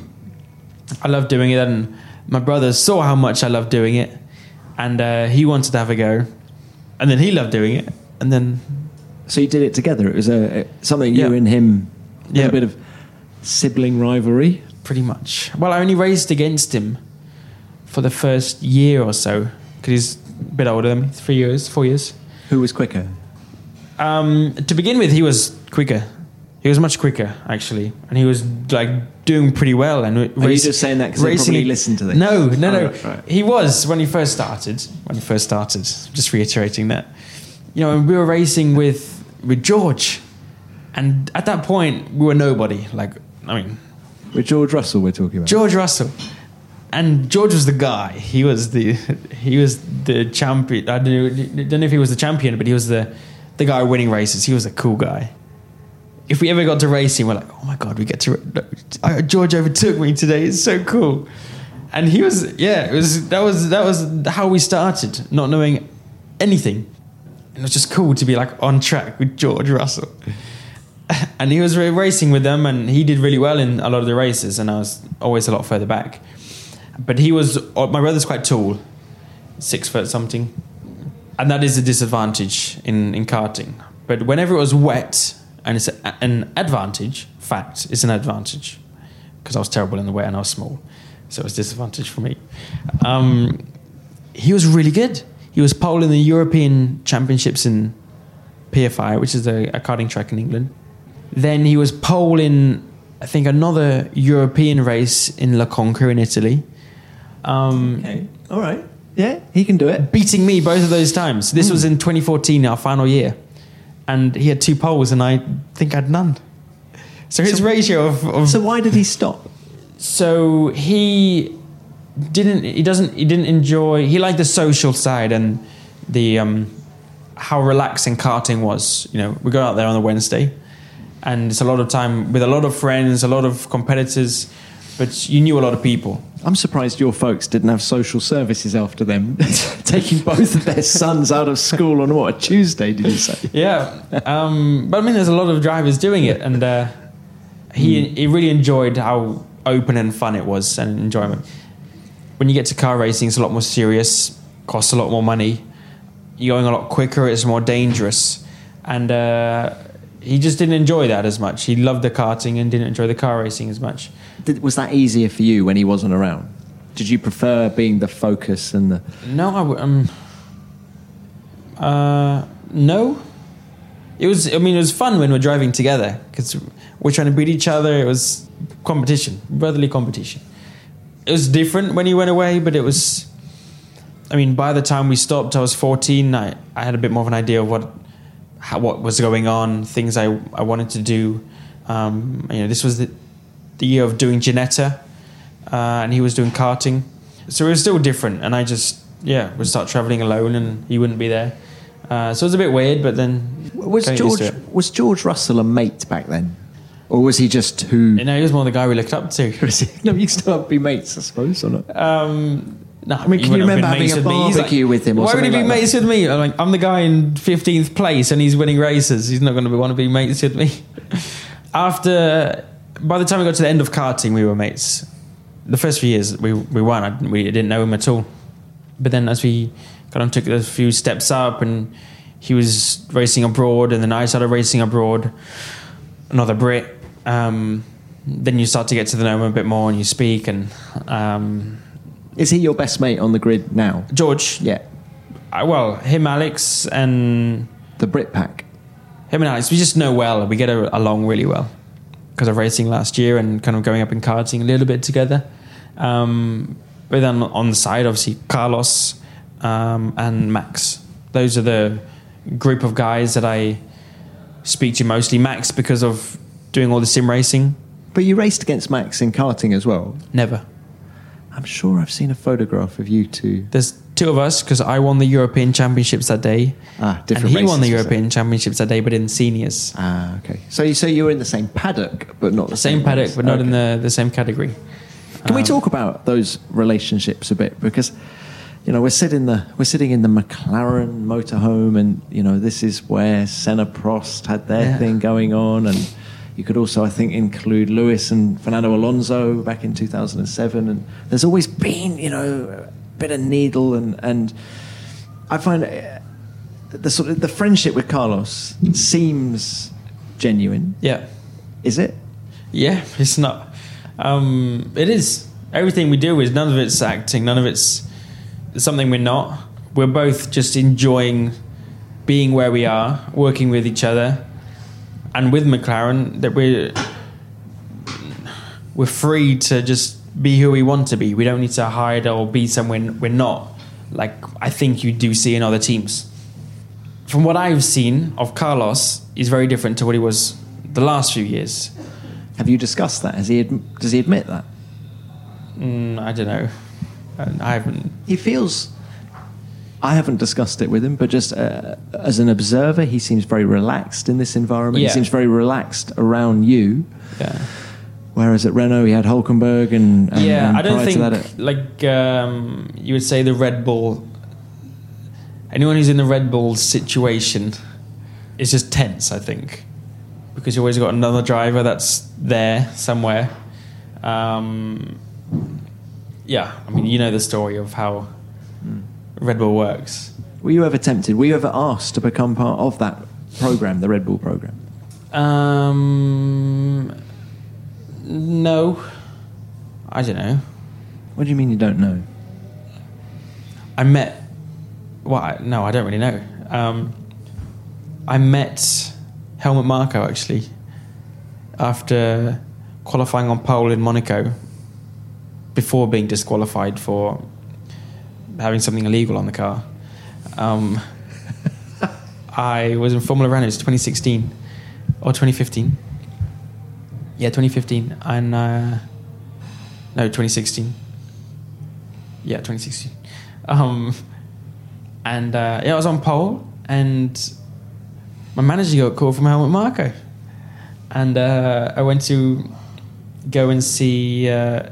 I loved doing it. And my brother saw how much I loved doing it, and uh, he wanted to have a go, and then he loved doing it, and then So you did it together. It was a, something you Yeah. and him. Yeah. Yeah. A bit of sibling rivalry. pretty much. Well, I only raced against him for the first year or so because he's a bit older than me, three years, four years. Who was quicker? Um, to begin with, he was quicker. He was much quicker, actually, and he was like doing pretty well. And Are you just saying that 'cause they probably listen to this? No, no, no. Oh, right, right. He was when he first started. When he first started, just reiterating that. You know, and we were racing with with George, and at that point we were nobody. Like, I mean, With George Russell, we're talking about. George Russell. And George was the guy. He was the he was the champion. I don't know, don't know if he was the champion, but he was the the guy winning races. He was a cool guy. If we ever got to racing, we're like, oh my god, we get to. George overtook me today. It's so cool. And he was, yeah, it was that was that was how we started, not knowing anything. And it was just cool to be like on track with George Russell. (laughs) And he was racing with them, and he did really well in a lot of the races, and I was always a lot further back. But he was, uh, my brother's quite tall, six foot something, and that is a disadvantage in, in karting. But whenever it was wet, and it's a, an advantage, fact, it's an advantage, because I was terrible in the wet and I was small, so it was a disadvantage for me. Um, he was really good. He was pole in the European Championships in PFI, which is a, a karting track in England. Then he was pole in, I think, another European race in La Conca in Italy. Um, Okay. All right. Yeah, he can do it. beating me both of those times. This was in 2014, our final year, and he had two poles, and I think I had none. So his ratio of, of So why did he stop? so he didn't he doesn't he didn't enjoy he liked the social side and the um how relaxing karting was you know we go out there on a wednesday and it's a lot of time with a lot of friends a lot of competitors but you knew a lot of people I'm surprised your folks didn't have social services after them, (laughs) taking both of their sons out of school on what a Tuesday? Did you say? yeah um but i mean there's a lot of drivers doing it and uh he he really enjoyed how open and fun it was and enjoyment when you get to car racing it's a lot more serious costs a lot more money you're going a lot quicker it's more dangerous and uh he just didn't enjoy that as much he loved the karting and didn't enjoy the car racing as much Did, was that easier for you when he wasn't around? Did you prefer being the focus and the? No, I um, uh, no. It was. I mean, it was fun when we're driving together because we're trying to beat each other. It was competition, brotherly competition. It was different when he went away, but it was. I mean, by the time we stopped, I was fourteen. I, I had a bit more of an idea of what how, what was going on, things I I wanted to do. Um, you know, this was the the year of doing Ginetta, uh, and he was doing karting. So it was still different, and I just yeah would start traveling alone, and he wouldn't be there. Uh, so it was a bit weird, but then Was George was George Russell a mate back then, or was he just who? You know, he was more the guy we looked up to. (laughs) no, you still have to be mates, I suppose, or not? Um, no, I mean, can you remember having a barbecue with him or Why would he be like that? mates with me? I'm like, I'm the guy in 15th place, and he's winning races. He's not going to be want to be mates with me. (laughs) After, by the time we got to the end of karting, we were mates. The first few years, we we weren't. I, we didn't know him at all. But then, as we kind of took a few steps up, and he was racing abroad, and then I started racing abroad. Another Brit. Um, then you start to get to know him a bit more and you speak. And um, Is he your best mate on the grid now? George, Yeah, uh, well, him, Alex, and the Brit Pack. him and Alex, we just know well. We get a- along really well because of racing last year and kind of going up in karting a little bit together. Um, but then on the side, obviously, Carlos um, and Max. Those are the group of guys that I speak to mostly. Max because of doing all the sim racing. But you raced against Max in karting as well. Never. I'm sure I've seen a photograph of you two. There's two of us because I won the European Championships that day. Ah, and different he won the races? European Championships that day, but in seniors. Ah, okay. So, you so you were in the same paddock, but not the Same same, paddock, race. but not in the, the same category. Can we Um, talk about those relationships a bit? Because you know we're sitting the we're sitting in the McLaren motorhome, and you know this is where Senna Prost had their Yeah. thing going on, and you could also I think include Lewis and Fernando Alonso back in 2007, and there's always been you know a bit of needle, and and I find uh, the sort of the friendship with Carlos seems genuine. Yeah. Is it? Yeah, it's not. Um, it is. Everything we do is none of it's acting, none of it's something we're not. We're both just enjoying being where we are, working with each other, and with McLaren that we're we're free to just be who we want to be. We don't need to hide or be somewhere we're not. Like I think you do see in other teams. From what I've seen of Carlos, he's very different to what he was the last few years. Have you discussed that? Has he does he admit that? Mm, I don't know. I haven't. He feels. I haven't discussed it with him, but just uh, as an observer, he seems very relaxed in this environment. Yeah. He seems very relaxed around you. Yeah. Whereas at Renault, he had Hulkenberg and, and yeah, and I don't think that, it- like um, you would say the Red Bull. Anyone who's in the Red Bull situation is just tense. I think because you always got another driver that's there somewhere. Um, yeah, I mean you know the story of how Red Bull works. were you ever tempted? Were you ever asked to become part of that program, the Red Bull program? Um, no, I don't know. What do you mean you don't know? I met. Well, I, no, I don't really know. Um, I met Helmut Marko actually after qualifying on pole in Monaco before being disqualified for having something illegal on the car. Um, I was in Formula Renault 2016 or 2015. Yeah, 2015 and uh, no 2016. Yeah, 2016. Um, and uh, yeah, I was on pole, and my manager got a call from Helmut Marko, and uh, I went to go and see. Uh,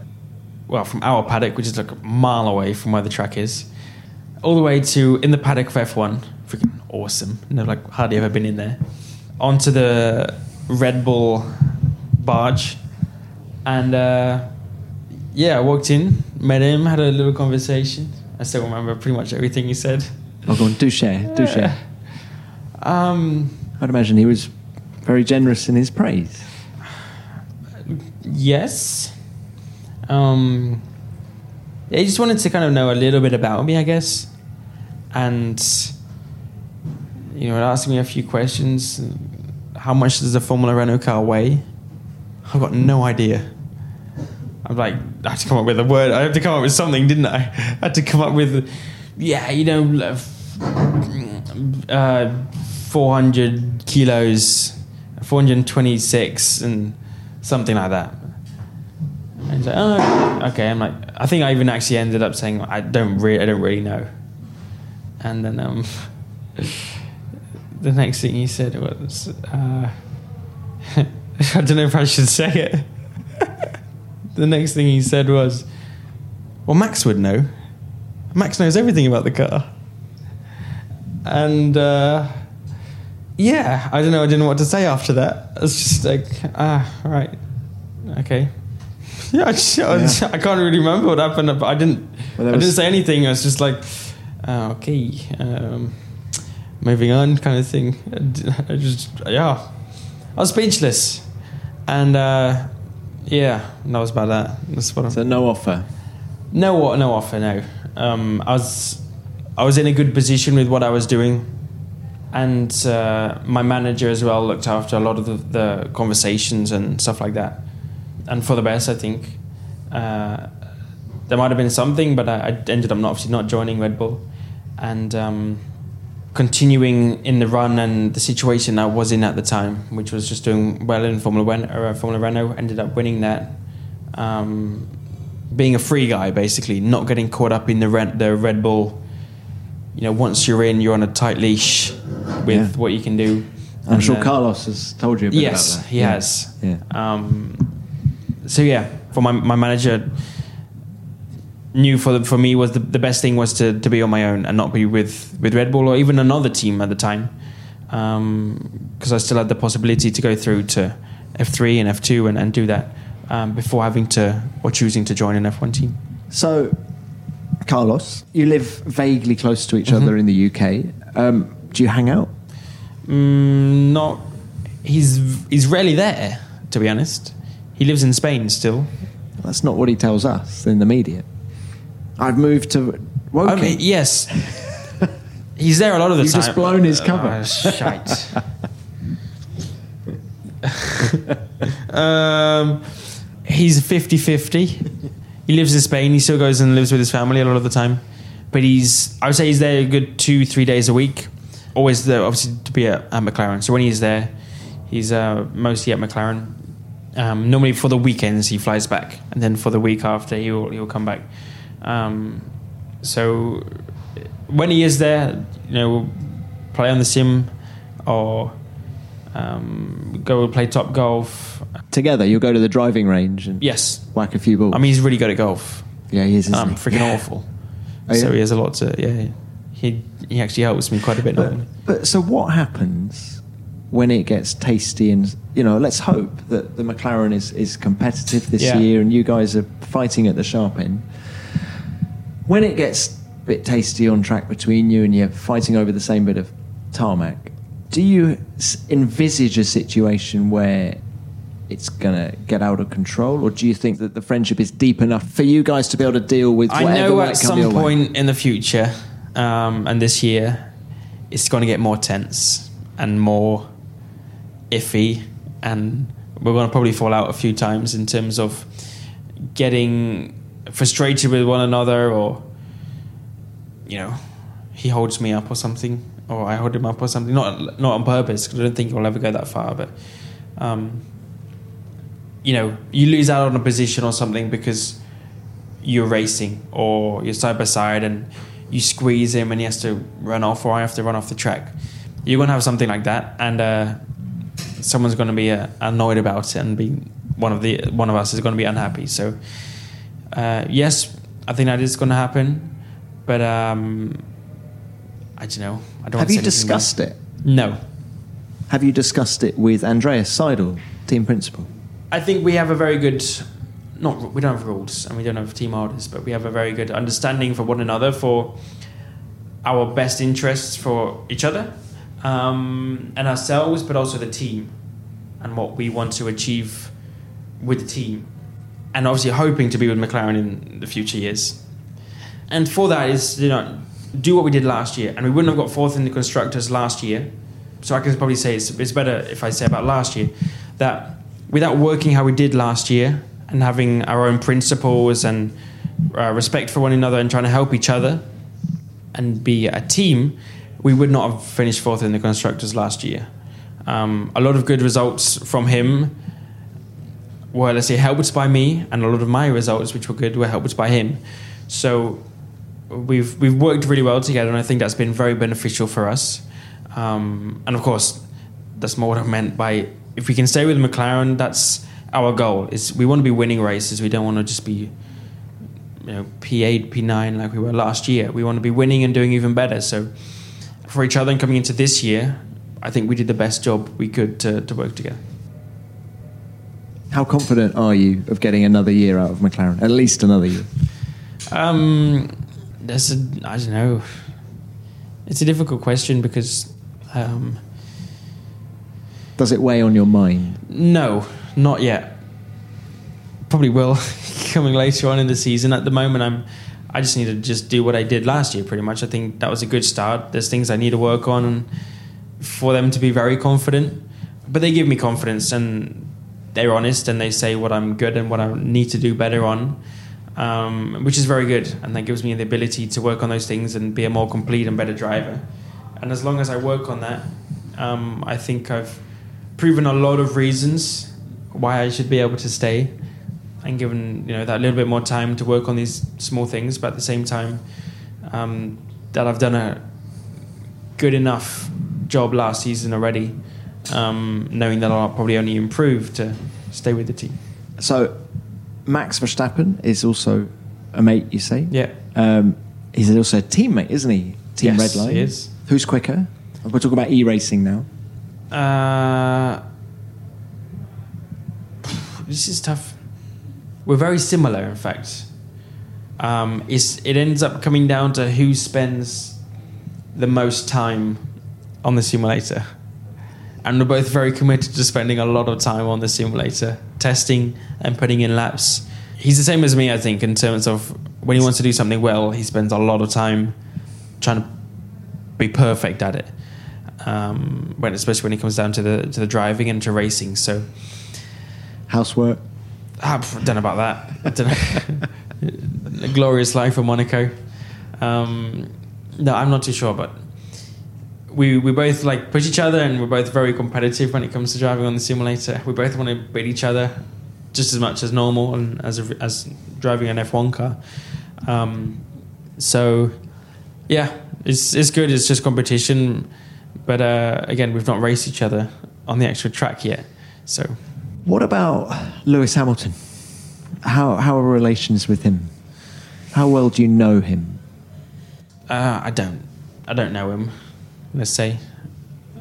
well, from our paddock, which is like a mile away from where the track is, all the way to in the paddock of F1. Freaking awesome! Never like hardly ever been in there. Onto the Red Bull barge, and uh, yeah, I walked in, met him, had a little conversation. I still remember pretty much everything he said. Oh, go on, do share, do share. Um, I'd imagine he was very generous in his praise. yes. Um, he just wanted to kind of know a little bit about me, I guess, and you know, asked me a few questions. How much does a Formula Renault car weigh? I've got no idea. I'm like, I had to come up with a word. I had to come up with something, didn't I? I had to come up with, yeah, you know, uh, 400 kilos, 426, and something like that. And he's like, oh, okay. I'm like, I think I even actually ended up saying, I don't really, I don't really know. And then um, (laughs) the next thing he said was, uh, (laughs) I don't know if I should say it. (laughs) the next thing he said was, "Well, Max would know. Max knows everything about the car." And uh, yeah, I don't know. I didn't know what to say after that. It's just like, ah, right, okay. (laughs) Yeah, I, just, I, just- I can't really remember what happened, but I didn't. Well, I didn't say anything. I was just like, oh, okay, um, moving on, kind of thing. I just, yeah, I was speechless, and uh, Yeah, that was about that. That's what I'm. So no offer. No, no offer. No. Um, I was, I was in a good position with what I was doing, and uh, my manager as well looked after a lot of the, the conversations and stuff like that, and for the best, I think. Uh, there might have been something, but I, I ended up not, obviously not joining Red Bull, and um, continuing in the run and the situation I was in at the time, which was just doing well in Formula One or uh, Formula Renault, ended up winning that. Um, being a free guy, basically, not getting caught up in the Red, the Red Bull. You know, once you're in, you're on a tight leash with Yeah. what you can do. I'm And, sure uh, Carlos has told you yes, about that. he Yeah. has. Yeah. Um, so yeah, for my my manager knew for the, for me was the, the best thing was to, to be on my own and not be with, with Red Bull or even another team at the time because I still had the possibility to go through to F3 and F2 and, and do that um, before having to or choosing to join an F1 team. So, Carlos, you live vaguely close to each Mm-hmm. other in the UK. Um, do you hang out? Mm, not he's he's rarely there to be honest. He lives in Spain still. That's not what he tells us in the media. I've moved to Woking. I mean, yes. He's there a lot of the You've time. just blown his cover. Uh, shite. (laughs) um, he's 50 50. He lives in Spain. He still goes and lives with his family a lot of the time. But he's, I would say he's there a good two, three days a week. Always there, obviously, to be at, at McLaren. So when he's there, he's uh, mostly at McLaren. Um, normally for the weekends, he flies back. And then for the week after, he'll, he'll come back. Um, so when he is there, you know, we'll play on the sim or um, go play top golf. Together, you'll go to the driving range and Yes. whack a few balls. I mean, he's really good at golf. yeah, he is. I'm he? freaking Yeah. awful. Oh, So he has a lot to, yeah. He, he actually helps me quite a bit. But, but so what happens when it gets tasty and you know? Let's hope that the McLaren is is competitive this Yeah. year and you guys are fighting at the sharp end. When it gets a bit tasty on track between you and you're fighting over the same bit of tarmac, do you envisage a situation where it's gonna get out of control, or do you think that the friendship is deep enough for you guys to be able to deal with I whatever know at come some your way? point in the future, um, and this year, it's going to get more tense and more iffy, and we're going to probably fall out a few times in terms of getting frustrated with one another, or you know, he holds me up or something, or I hold him up or something. Not not on purpose, because I don't think we'll ever go that far, but. Um, you know, you lose out on a position or something because you're racing or you're side by side and you squeeze him and he has to run off or I have to run off the track. You're going to have something like that and uh, someone's going to be uh, annoyed about it and be one of the one of us is going to be unhappy. So uh, yes, I think that is going to happen, but um, I don't know. I don't. Have want to you discussed it? No. Have you discussed it with Andreas Seidl, team principal? I think we have a very good, not we don't have rules and we don't have team orders, but we have a very good understanding for one another for our best interests for each other um, and ourselves, but also the team and what we want to achieve with the team, and obviously hoping to be with McLaren in the future years. And for that is you know do what we did last year, and we wouldn't have got fourth in the constructors last year. So I can probably say it's, it's better if I say about last year that without working how we did last year and having our own principles and uh, respect for one another and trying to help each other and be a team, we would not have finished fourth in the constructors last year. Um, a lot of good results from him were, let's say, helped by me, and a lot of my results, which were good, were helped by him. So we've we've worked really well together, and I think that's been very beneficial for us. Um, and of course, that's more what I meant by if we can stay with McLaren, that's our goal. Is we want to be winning races. We don't want to just be you know P8, P9 like we were last year. We want to be winning and doing even better. So for each other and coming into this year, I think we did the best job we could to, to work together. How confident are you of getting another year out of McLaren? At least another year. Um, that's a, I don't know. It's a difficult question because um, Does it weigh on your mind? no, not yet. probably will (laughs) coming later on in the season. At the moment, I'm. I just need to just do what I did last year. Pretty much, I think that was a good start. There's things I need to work on for them to be very confident, but they give me confidence and they're honest and they say what I'm good and what I need to do better on, um, which is very good. And that gives me the ability to work on those things and be a more complete and better driver. And as long as I work on that, um, I think I've proven a lot of reasons why I should be able to stay and given you know that little bit more time to work on these small things, but at the same time um, that I've done a good enough job last season already, um, knowing that I'll probably only improve to stay with the team. So, Max Verstappen is also a mate, you say? Yeah. Um, he's also a teammate, isn't he? Team Yes, Redline. he is. Who's quicker? We're talking about e racing now. Uh, this is tough. We're very similar, in fact. Um, it's, it ends up coming down to who spends the most time on the simulator. And we're both very committed to spending a lot of time on the simulator, testing and putting in laps. He's the same as me, I think, in terms of when he wants to do something well, he spends a lot of time trying to be perfect at it. Um, when especially when it comes down to the to the driving and to racing. So Housework. I don't know about that. I don't know. (laughs) a glorious life in Monaco. Um, no, I'm not too sure, but we we both like push each other, and we're both very competitive when it comes to driving on the simulator. We both want to beat each other just as much as normal and as a, as driving an F1 car. Um, so yeah, it's it's good. It's just competition, but uh, again, we've not raced each other on the actual track yet. So What about Lewis Hamilton? How, how are relations with him? How well do you know him? Uh, I don't. I don't know him. Let's say.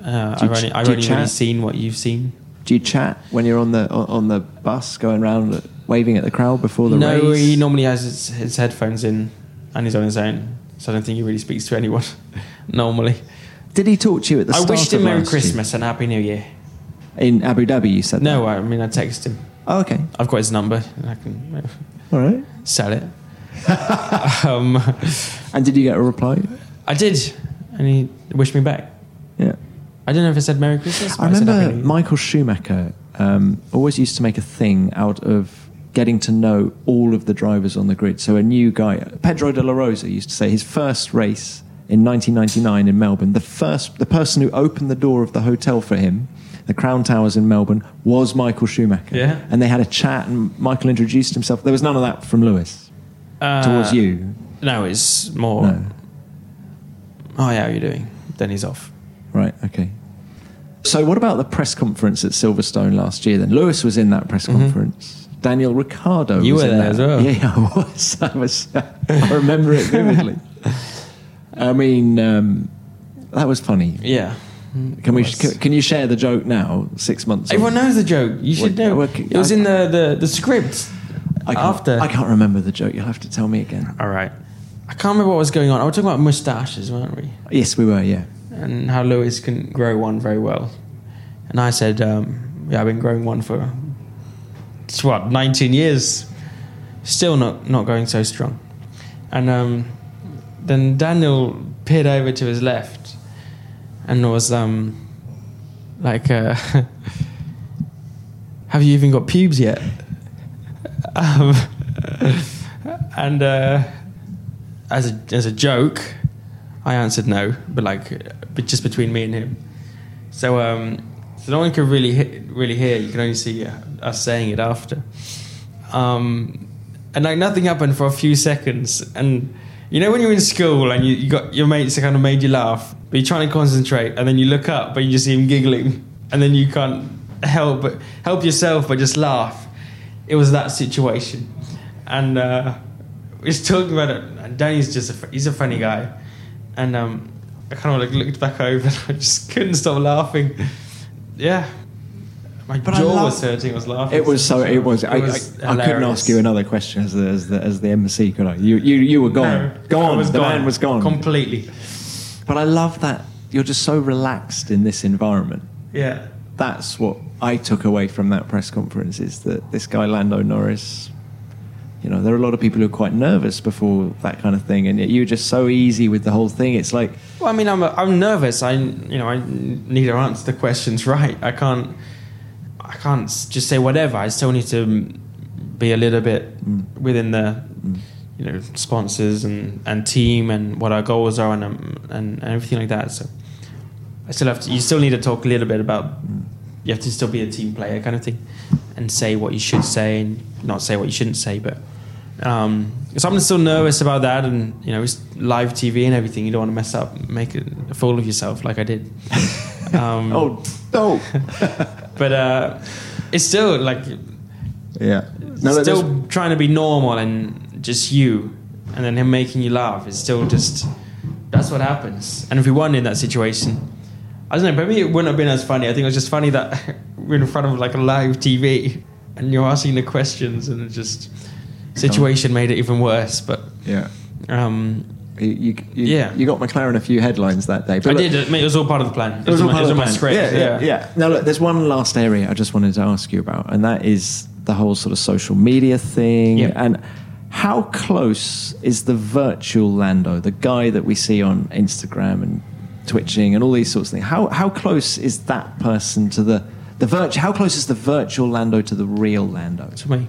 Uh, I've ch- only, I've only really seen what you've seen. Do you chat when you're on the on the bus going around waving at the crowd before the no, race? No, he normally has his, his headphones in and he's on his own. So I don't think he really speaks to anyone (laughs) normally. Did he talk to you at the I start I wished him Merry last year? Christmas and Happy New Year. In Abu Dhabi? You said No, that? I mean I texted him. Oh, okay. I've got his number. And I can uh, All right. sell it. (laughs) um, And did you get a reply? I did, and he wished me back. Yeah. I don't know if I said Merry Christmas. I remember New Michael Schumacher um, always used to make a thing out of getting to know all of the drivers on the grid. So a new guy, Pedro de la Rosa, used to say his first race in 1999 in Melbourne, the first, the person who opened the door of the hotel for him, the Crown Towers in Melbourne, was Michael Schumacher. Yeah. And they had a chat, and Michael introduced himself. There was none of that from Lewis Uh, towards you. No, it's more. No. Oh yeah, how are you doing? Then he's off. Right. Okay. So, what about the press conference at Silverstone last year? Then Lewis was in that press conference. Daniel Ricciardo. Mm-hmm. You was were in there that. as well. Yeah, (laughs) yeah, I was. (laughs) I was. I remember it vividly. (laughs) I mean, um, that was funny. Yeah. Can we? Can, can you share the joke now? Six months. on? Everyone knows the joke. You should know. It was I- in the, the, the script. I can't, after. I can't remember the joke. You'll have to tell me again. All right. I can't remember what was going on. I was talking about moustaches, weren't we? Yes, we were. Yeah. And how Lewis can grow one very well. And I said, um, yeah, I've been growing one for, it's what, 19 years. Still not, not going so strong. And um, then Daniel peered over to his left and was um, like, uh, (laughs) have you even got pubes yet? Um, (laughs) and uh, as a as a joke, I answered no, but like, but just between me and him. So um, so no one could really really hear. You can only see uh, us saying it after. Um, and like nothing happened for a few seconds, and you know when you're in school and you, you got your mates that kind of made you laugh, but you're trying to concentrate, and then you look up, but you just see him giggling, and then you can't help but help yourself but just laugh. It was that situation, and uh, we was talking about it. And Danny's just a, he's a funny guy, and um, I kind of like looked back over and (laughs) I just couldn't stop laughing. Yeah, my But I jaw love- was hurting. I was laughing. It was so. It was. I, was I, I couldn't ask you another question as the as the, as the MC, could I? You you you were gone. No, gone. I was the gone. man was gone. completely. But I love that you're just so relaxed in this environment. Yeah, that's what I took away from that press conference is that this guy Lando Norris. You know, there are a lot of people who are quite nervous before that kind of thing, and yet you're just so easy with the whole thing. It's like, Well, I mean, I'm I'm nervous. I you know I need to answer the questions (laughs) right. I can't I can't just say whatever. I still need to mm, be a little bit within the you know sponsors and, and team and what our goals are and, um, and and everything like that. So I still have to. You still need to talk a little bit about. You have to still be a team player kind of thing, and say what you should say and not say what you shouldn't say. But um, so I'm still nervous about that, and you know, it's live TV and everything. You don't want to mess up, make a fool of yourself like I did. (laughs) Um, oh no, (laughs) but uh, it's still like yeah, no, still trying to be normal and just you, and then him making you laugh. It's still just that's what happens. And if we weren't in that situation, I don't know. Maybe it wouldn't have been as funny. I think it was just funny that (laughs) we're in front of like a live TV and you're asking the questions, and it just situation made it even worse. But yeah. um, You, you, you, Yeah. you got McLaren a few headlines that day. I look- did. It was all part of the plan. It was all my, part of the my plan. script. Yeah, yeah, yeah. Now, look, there's one last area I just wanted to ask you about, and that is the whole sort of social media thing. Yeah. And how close is the virtual Lando, the guy that we see on Instagram and twitching and all these sorts of things? How how close is that person to the the virtu- How close is the virtual Lando to the real Lando? to me.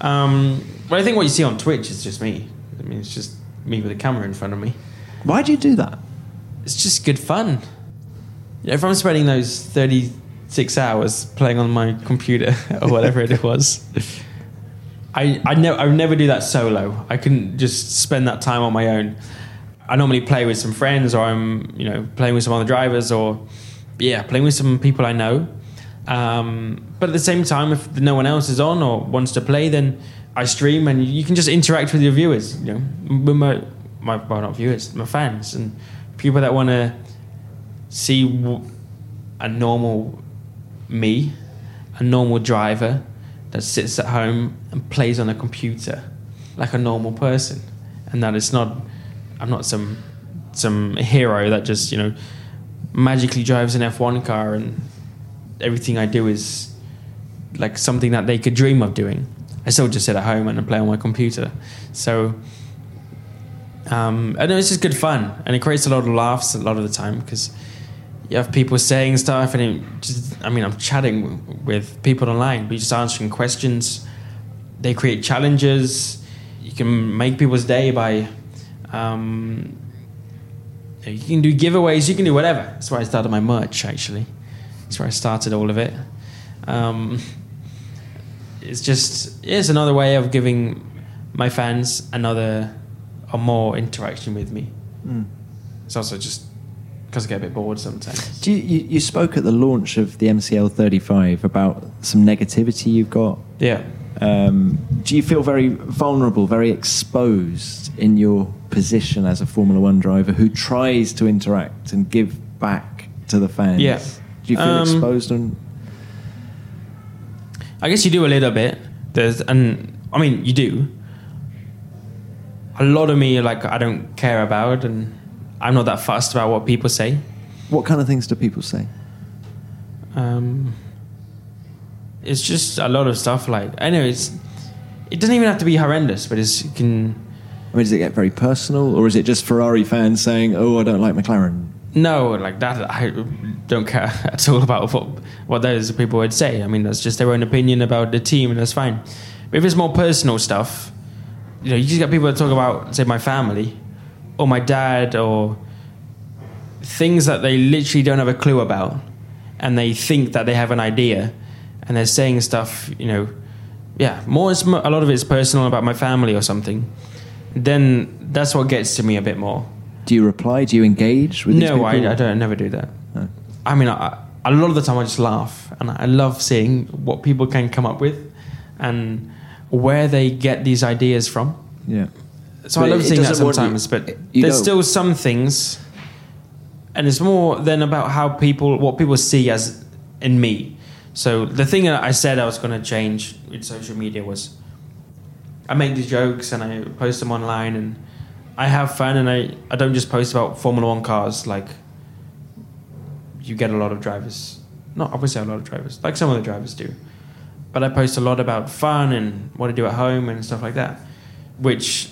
Um, well, I think what you see on Twitch is just me. I mean, it's just me with a camera in front of me. Why do you do that? It's just good fun. If I'm spending those 36 hours playing on my computer (laughs) or whatever it (laughs) was, I I, ne- I would never do that solo. I couldn't just spend that time on my own. I normally play with some friends, or I'm you know playing with some other drivers, or yeah, playing with some people I know. Um, but at the same time, if no one else is on or wants to play, then I stream, and you can just interact with your viewers. You know, with my my well not viewers, my fans, and people that want to see a normal me, a normal driver that sits at home and plays on a computer like a normal person, and that it's not. I'm not some some hero that just you know magically drives an F1 car and everything I do is like something that they could dream of doing. I still just sit at home and I play on my computer. So um, know it's just good fun and it creates a lot of laughs a lot of the time because you have people saying stuff and just, I mean, I'm chatting with people online, but you're just answering questions. They create challenges. You can make people's day by, um, you can do giveaways. You can do whatever. That's why I started my merch. Actually, that's where I started all of it. Um, it's just it's another way of giving my fans another or more interaction with me. It's also just because I get a bit bored sometimes. Do you, you, you spoke at the launch of the MCL 35 about some negativity you've got. Yeah. Um, do you feel very vulnerable, very exposed in your position as a Formula One driver who tries to interact and give back to the fans? Yeah. Do you feel Um, exposed and I guess you do a little bit. There's, and I mean, you do. A lot of me, like, I don't care about, and I'm not that fussed about what people say. what kind of things do people say? Um, it's just a lot of stuff. Like, I know it's. It doesn't even have to be horrendous, but it's, it can. I mean, does it get very personal, or is it just Ferrari fans saying, "Oh, I don't like McLaren"? No, like that. I don't care (laughs) at all about what what those people would say. I mean, that's just their own opinion about the team, and that's fine. But if it's more personal stuff, you know, you just get people that talk about, say, my family, or my dad, or things that they literally don't have a clue about, and they think that they have an idea, and they're saying stuff, you know, yeah, more. A lot of it's personal about my family or something. Then that's what gets to me a bit more. Do you reply? Do you engage with these No, people? I, I don't. I never do that. Oh. I mean, I, a lot of the time I just laugh, and I love seeing what people can come up with, and where they get these ideas from. Yeah. So But I love it seeing that you- sometimes, but there's don't- still some things, and it's more than about how people, what people see as in me. So the thing that I said I was going to change with social media was, I make these jokes and I post them online, and I have fun, and I I don't just post about Formula One cars like you get a lot of drivers. Not obviously a lot of drivers, like some of the drivers do, but I post a lot about fun and what I do at home and stuff like that, which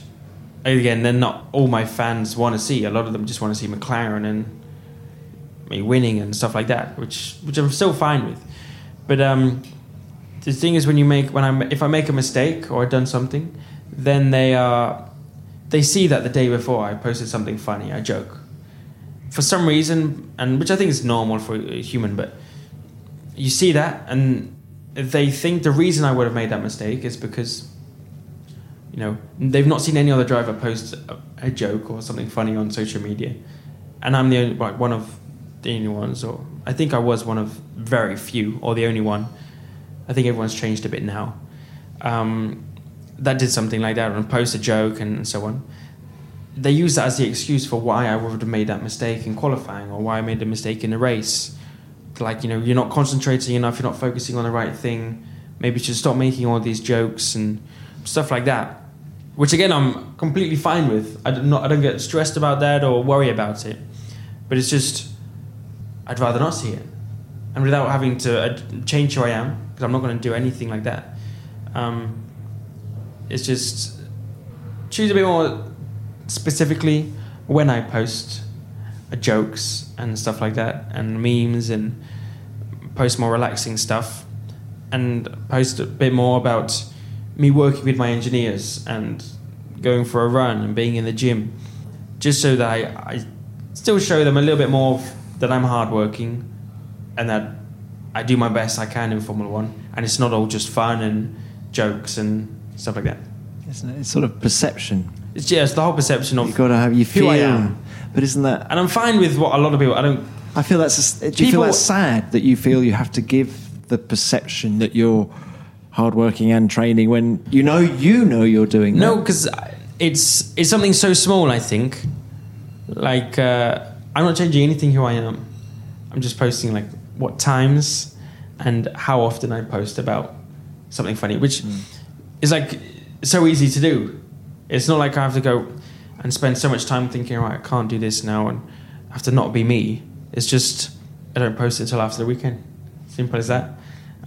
again, they're not all my fans want to see. A lot of them just want to see McLaren and me winning and stuff like that, which which I'm still fine with. But um, the thing is, when you make when I if I make a mistake or I've done something, then they are they see that the day before I posted something funny, I joke. For some reason, and which I think is normal for a human, but you see that and they think the reason I would have made that mistake is because you know they've not seen any other driver post a, a joke or something funny on social media, and I'm the only like one of the only ones, or I think I was one of very few or the only one. I think everyone's changed a bit now. Um, that did something like that and post a joke and so on. They use that as the excuse for why I would have made that mistake in qualifying or why I made a mistake in a race. Like, you know, you're not concentrating enough, you're not focusing on the right thing. Maybe you should stop making all these jokes and stuff like that. Which again, I'm completely fine with. I don't, not, I don't get stressed about that or worry about it. But it's just, I'd rather not see it. And without having to uh, change who I am, because I'm not going to do anything like that. Um, it's just choose a bit more specifically when I post uh, jokes and stuff like that, and memes, and post more relaxing stuff, and post a bit more about me working with my engineers and going for a run and being in the gym, just so that I, I still show them a little bit more that I'm hardworking and that I do my best I can in Formula One, and it's not all just fun and jokes and stuff like that. Isn't it? It's sort of perception. It's just the whole perception of You've got to have you who feel. I am. But isn't that? and I'm fine with what a lot of people. I don't. I feel that's. A, do you feel that's sad that you feel you have to give the perception that you're hardworking and training when you know you know you're doing No, because it's it's something so small. I think, like uh, I'm not changing anything who I am. I'm just posting like what times and how often I post about something funny, which is like so easy to do. It's not like I have to go and spend so much time thinking, right, I can't do this now, and I have to not be me. It's just I don't post it until after the weekend. Simple as that,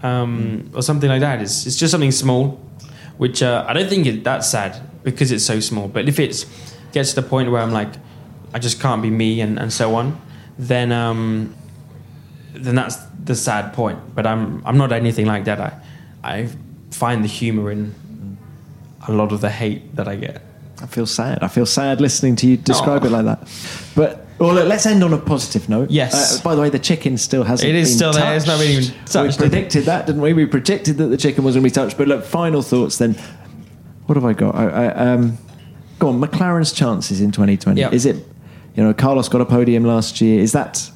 um, or something like that. It's it's just something small, which uh, I don't think it that's sad because it's so small. But if it gets to the point where I'm like, I just can't be me, and, and so on, then um, then that's the sad point. But I'm I'm not anything like that. I I find the humor in a lot of the hate that I get. I feel sad. I feel sad listening to you describe Oh. it like that. But well, look, let's end on a positive note. Yes. Uh, by the way, the chicken still hasn't. It is still there. It's not been touched. even touched. We predicted that, didn't we? We predicted that the chicken was going to be touched. But look, final thoughts then. What have I got? I, I, um, go on. McLaren's chances in 2020. Yep. Is it? You know, Carlos got a podium last year. Is that?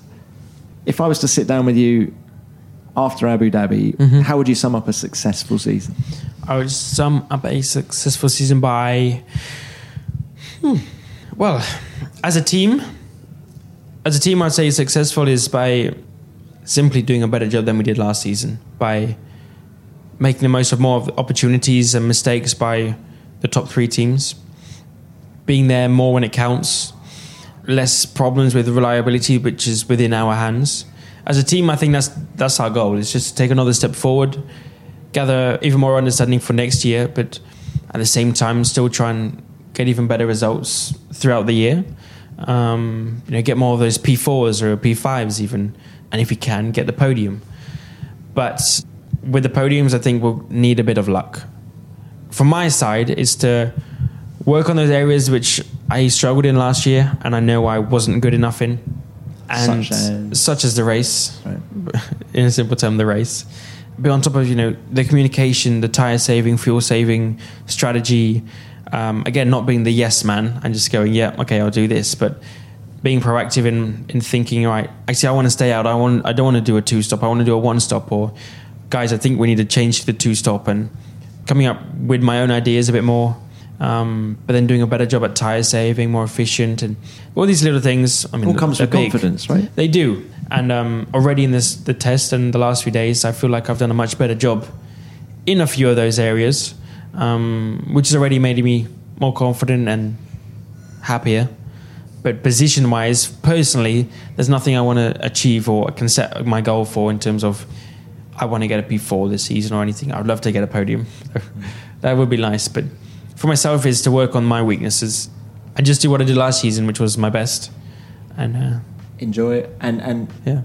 If I was to sit down with you after Abu Dhabi, Mm-hmm. how would you sum up a successful season? I would sum up a successful season by, hmm, well, as a team, as a team, I'd say successful is by simply doing a better job than we did last season by making the most of more opportunities and mistakes by the top three teams, being there more when it counts, less problems with reliability, which is within our hands. As a team, I think that's that's our goal. It's just to take another step forward, gather even more understanding for next year, but at the same time, still try and get even better results throughout the year. Um, you know, get more of those P4s or P5s even, and if we can, get the podium. But with the podiums, I think we'll need a bit of luck. From my side, is to work on those areas which I struggled in last year, and I know I wasn't good enough in, and Such as? such as the race, Right. (laughs) in a simple term, the race. But on top of you know the communication, the tire saving, fuel saving strategy. Um, again, not being the yes man and just going, yeah, okay, I'll do this, but being proactive in in thinking, right, actually, I want to stay out. I want, I don't want to do a two stop. I want to do a one stop. Or, guys, I think we need to change to the two stop and coming up with my own ideas a bit more. Um, but then doing a better job at tire saving, more efficient, and all these little things. I mean, All comes with big. confidence, right? They do, and um, already in this the test and the last few days, I feel like I've done a much better job in a few of those areas, um, which has already made me more confident and happier. But position wise, personally, there's nothing I want to achieve or can set my goal for in terms of I want to get a P4 this season or anything. I'd love to get a podium. (laughs) that would be nice. But for myself, is to work on my weaknesses and just do what I did last season, which was my best. And uh, Enjoy it, and and yeah.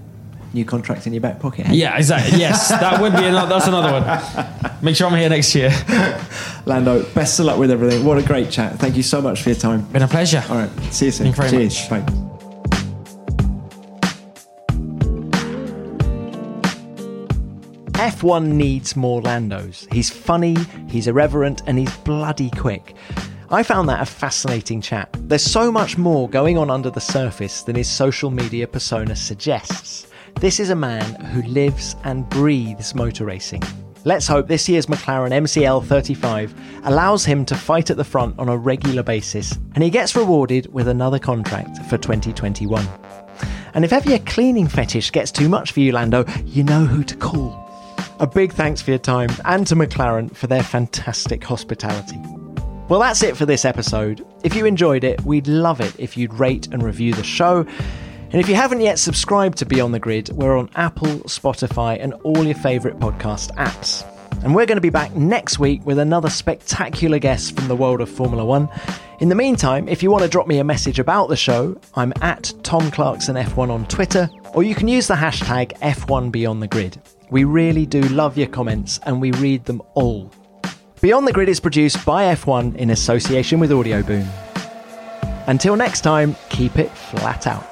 New contract in your back pocket. Eh? Yeah, exactly. Yes, that would be another. That's another one. Make sure I'm here next year. (laughs) Lando, best of luck with everything. What a great chat. Thank you so much for your time. Been a pleasure. All right, see you soon. Thank you very Cheers. much. Bye. F1 needs more Landos. He's funny, he's irreverent, and he's bloody quick. I found that a fascinating chat. There's so much more going on under the surface than his social media persona suggests. This is a man who lives and breathes motor racing. Let's hope this year's McLaren MCL 35 allows him to fight at the front on a regular basis, and he gets rewarded with another contract for 2021. And if ever your cleaning fetish gets too much for you, Lando, you know who to call. A big thanks for your time and to McLaren for their fantastic hospitality. Well, that's it for this episode. If you enjoyed it, we'd love it if you'd rate and review the show. And if you haven't yet subscribed to Beyond the Grid, we're on Apple, Spotify, and all your favourite podcast apps. And we're going to be back next week with another spectacular guest from the world of Formula One. In the meantime, if you want to drop me a message about the show, I'm at Tom Clarkson F1 on Twitter, or you can use the hashtag F1 Beyond the Grid. We really do love your comments and we read them all. Beyond the Grid is produced by F1 in association with Audioboom. Until next time, keep it flat out.